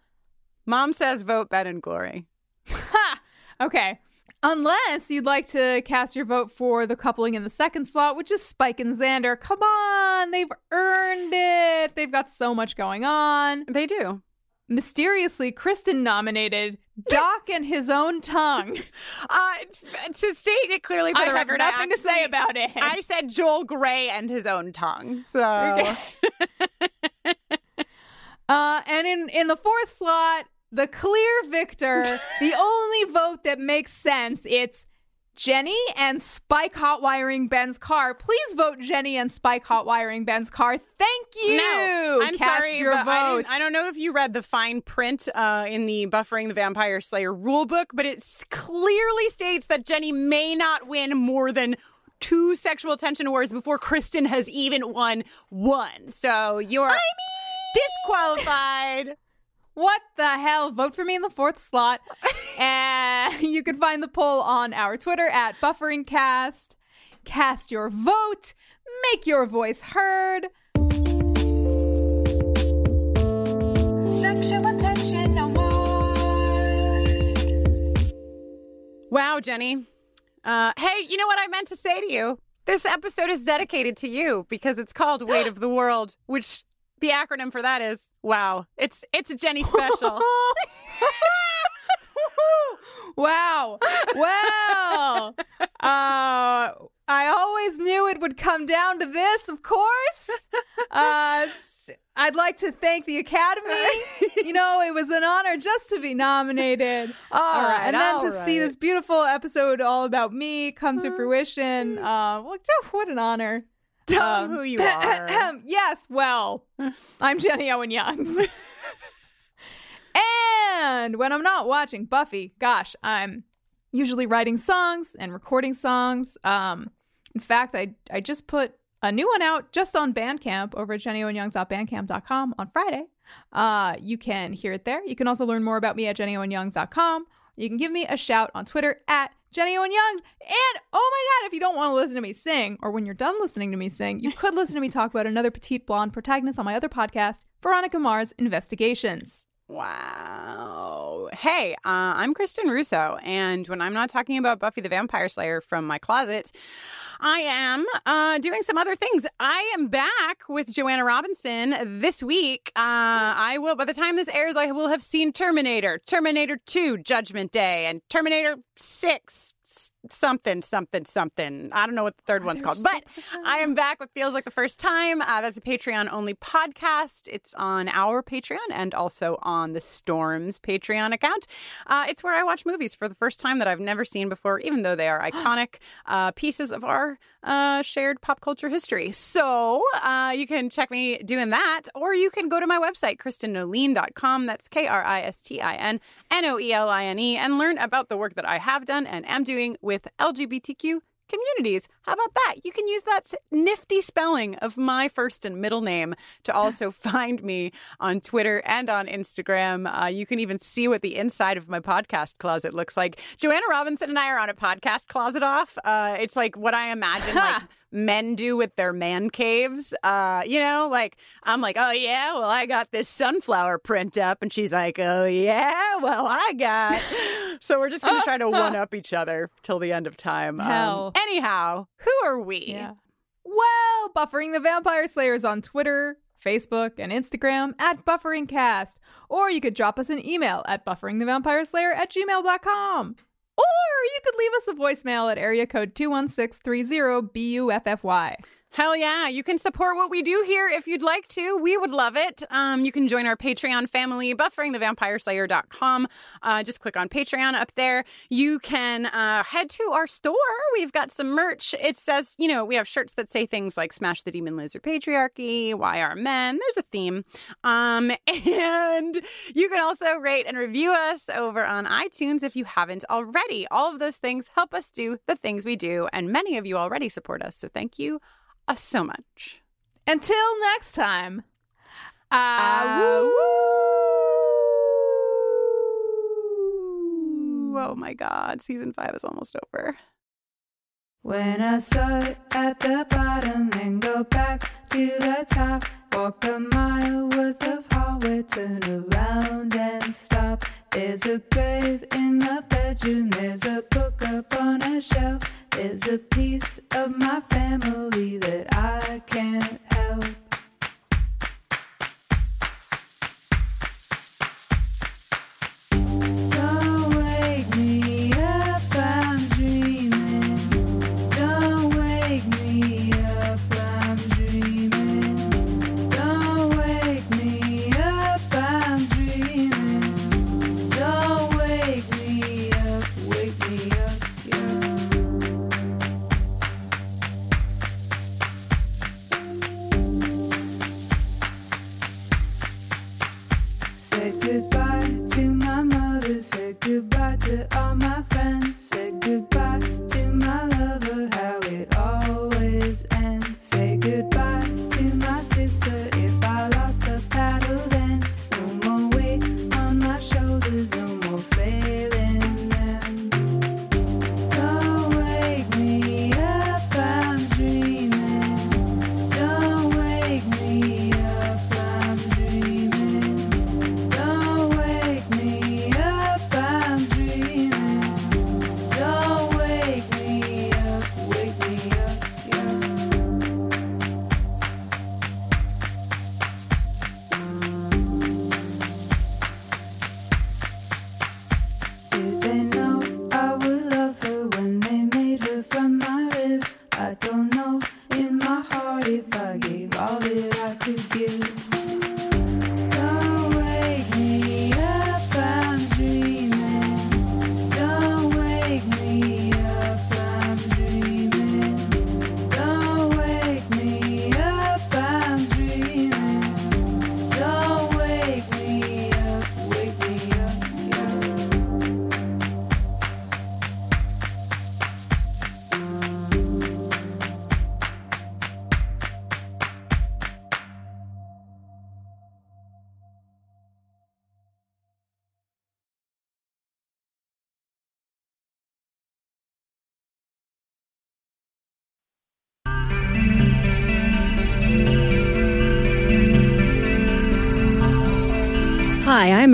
B: Mom says, "Vote Ben and Glory."
A: Ha! Okay. Unless you'd like to cast your vote for the coupling in the second slot, which is Spike and Xander. Come on, they've earned it. They've got so much going on.
B: They do.
A: Mysteriously, Kristin nominated Doc and his own tongue.
B: Uh, to state it clearly for
A: I
B: the
A: have
B: record,
A: nothing
B: I
A: to say about it.
B: I said Joel Grey and his own tongue. So
A: Uh, and in, in the fourth slot, the clear victor, the only vote that makes sense, it's Jenny and Spike hot wiring Ben's car. Please vote Jenny and Spike hot wiring Ben's car. Thank you.
B: No, I'm
A: Cast
B: sorry, but. I, I don't know if you read the fine print uh, in the Buffering the Vampire Slayer rulebook, but it clearly states that Jenny may not win more than two sexual tension awards before Kristin has even won one. So you're disqualified.
A: What the hell? Vote for me in the fourth slot. and you can find the poll on our Twitter at BufferingCast. Cast your vote. Make your voice heard.
B: Wow, Jenny. Uh, hey, you know what I meant to say to you? This episode is dedicated to you because it's called Weight of the World, which the acronym for that is wow. It's it's a Jenny special.
A: wow. Well, uh, I always knew it would come down to this, of course. Uh, I'd like to thank the Academy. you know, it was an honor just to be nominated.
B: All
A: Uh,
B: right,
A: and then to see this beautiful episode all about me come to fruition. Uh, well, what an honor.
B: Tell
A: Um,
B: who you are.
A: yes, well, I'm Jenny Owen Youngs. and when I'm not watching Buffy, gosh, I'm usually writing songs and recording songs. Um, in fact, I I just put a new one out just on Bandcamp over at jennyowenyoungs.bandcamp.com on Friday. Uh, you can hear it there. You can also learn more about me at jennyowenyoungs.com. You can give me a shout on Twitter at Jenny Owen Youngs. And oh my God, if you don't want to listen to me sing, or when you're done listening to me sing, you could listen to me talk about another petite blonde protagonist on my other podcast, Veronica Mars Investigations.
B: Wow. Hey, uh, I'm Kristin Russo, and when I'm not talking about Buffy the Vampire Slayer from my closet, I am uh, doing some other things. I am back with Joanna Robinson this week. Uh, I will, by the time this airs, I will have seen Terminator, Terminator 2, Judgment Day, and Terminator 6, s- something, something, something. I don't know what the third one's called, but I am back with Feels Like the First Time. Uh, that's a Patreon only podcast. It's on our Patreon and also on the Storms Patreon account. Uh, it's where I watch movies for the first time that I've never seen before, even though they are iconic uh, pieces of our uh, shared pop culture history. So uh, you can check me doing that, or you can go to my website, KristinNoeline.com. That's K R I S T I N N O E L I N E, and learn about the work that I have done and am doing with LGBTQ communities. How about that? You can use that nifty spelling of my first and middle name to also find me on Twitter and on Instagram. Uh, you can even see what the inside of my podcast closet looks like. Joanna Robinson and I are on a podcast closet off. Uh, it's like what I imagine like men do with their man caves. Uh, you know, like I'm like, oh yeah, well I got this sunflower print up, and she's like, oh yeah, well I got. so we're just gonna try to one up each other till the end of time. Um, anyhow, who are we?
A: Yeah. Well, Buffering the Vampire Slayers on Twitter, Facebook, and Instagram at BufferingCast. Or you could drop us an email at bufferingthevampireslayer at gmail.com. Or you could leave us a voicemail at area code 21630-BUFFY.
B: Hell yeah. You can support what we do here if you'd like to. We would love it. Um, you can join our Patreon family, bufferingthevampireslayer.com. Uh, just click on Patreon up there. You can uh, head to our store. We've got some merch. It says, you know, we have shirts that say things like Smash the Demon Lizard Patriarchy, Why Are Men? There's a theme. Um, and you can also rate and review us over on iTunes if you haven't already. All of those things help us do the things we do, and many of you already support us. So thank you uh, so much.
A: Until next time. Uh,
B: Oh my God, season five is almost over.
A: When I start at the bottom and go back to the top, walk a mile worth of hallway, turn around and stop. There's a grave in the bedroom, there's a book up on a shelf, there's a piece of my family that I can't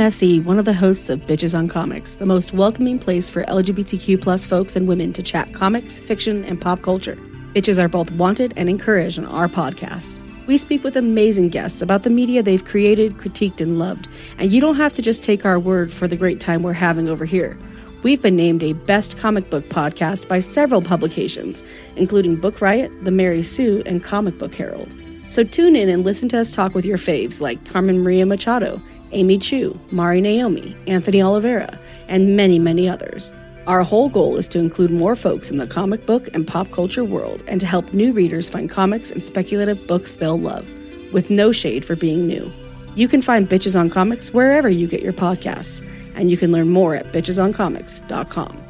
K: Hi, one of the hosts of Bitches on Comics, the most welcoming place for LGBTQ plus folks and women to chat comics, fiction, and pop culture. Bitches are both wanted and encouraged on our podcast. We speak with amazing guests about the media they've created, critiqued, and loved, and you don't have to just take our word for the great time we're having over here. We've been named a Best Comic Book Podcast by several publications, including Book Riot, The Mary Sue, and Comic Book Herald. So tune in and listen to us talk with your faves like Carmen Maria Machado, Amy Chu, MariNaomi, Anthony Oliveira, and many, many others. Our whole goal is to include more folks in the comic book and pop culture world and to help new readers find comics and speculative books they'll love, with no shade for being new. You can find Bitches on Comics wherever you get your podcasts, and you can learn more at bitchesoncomics.com.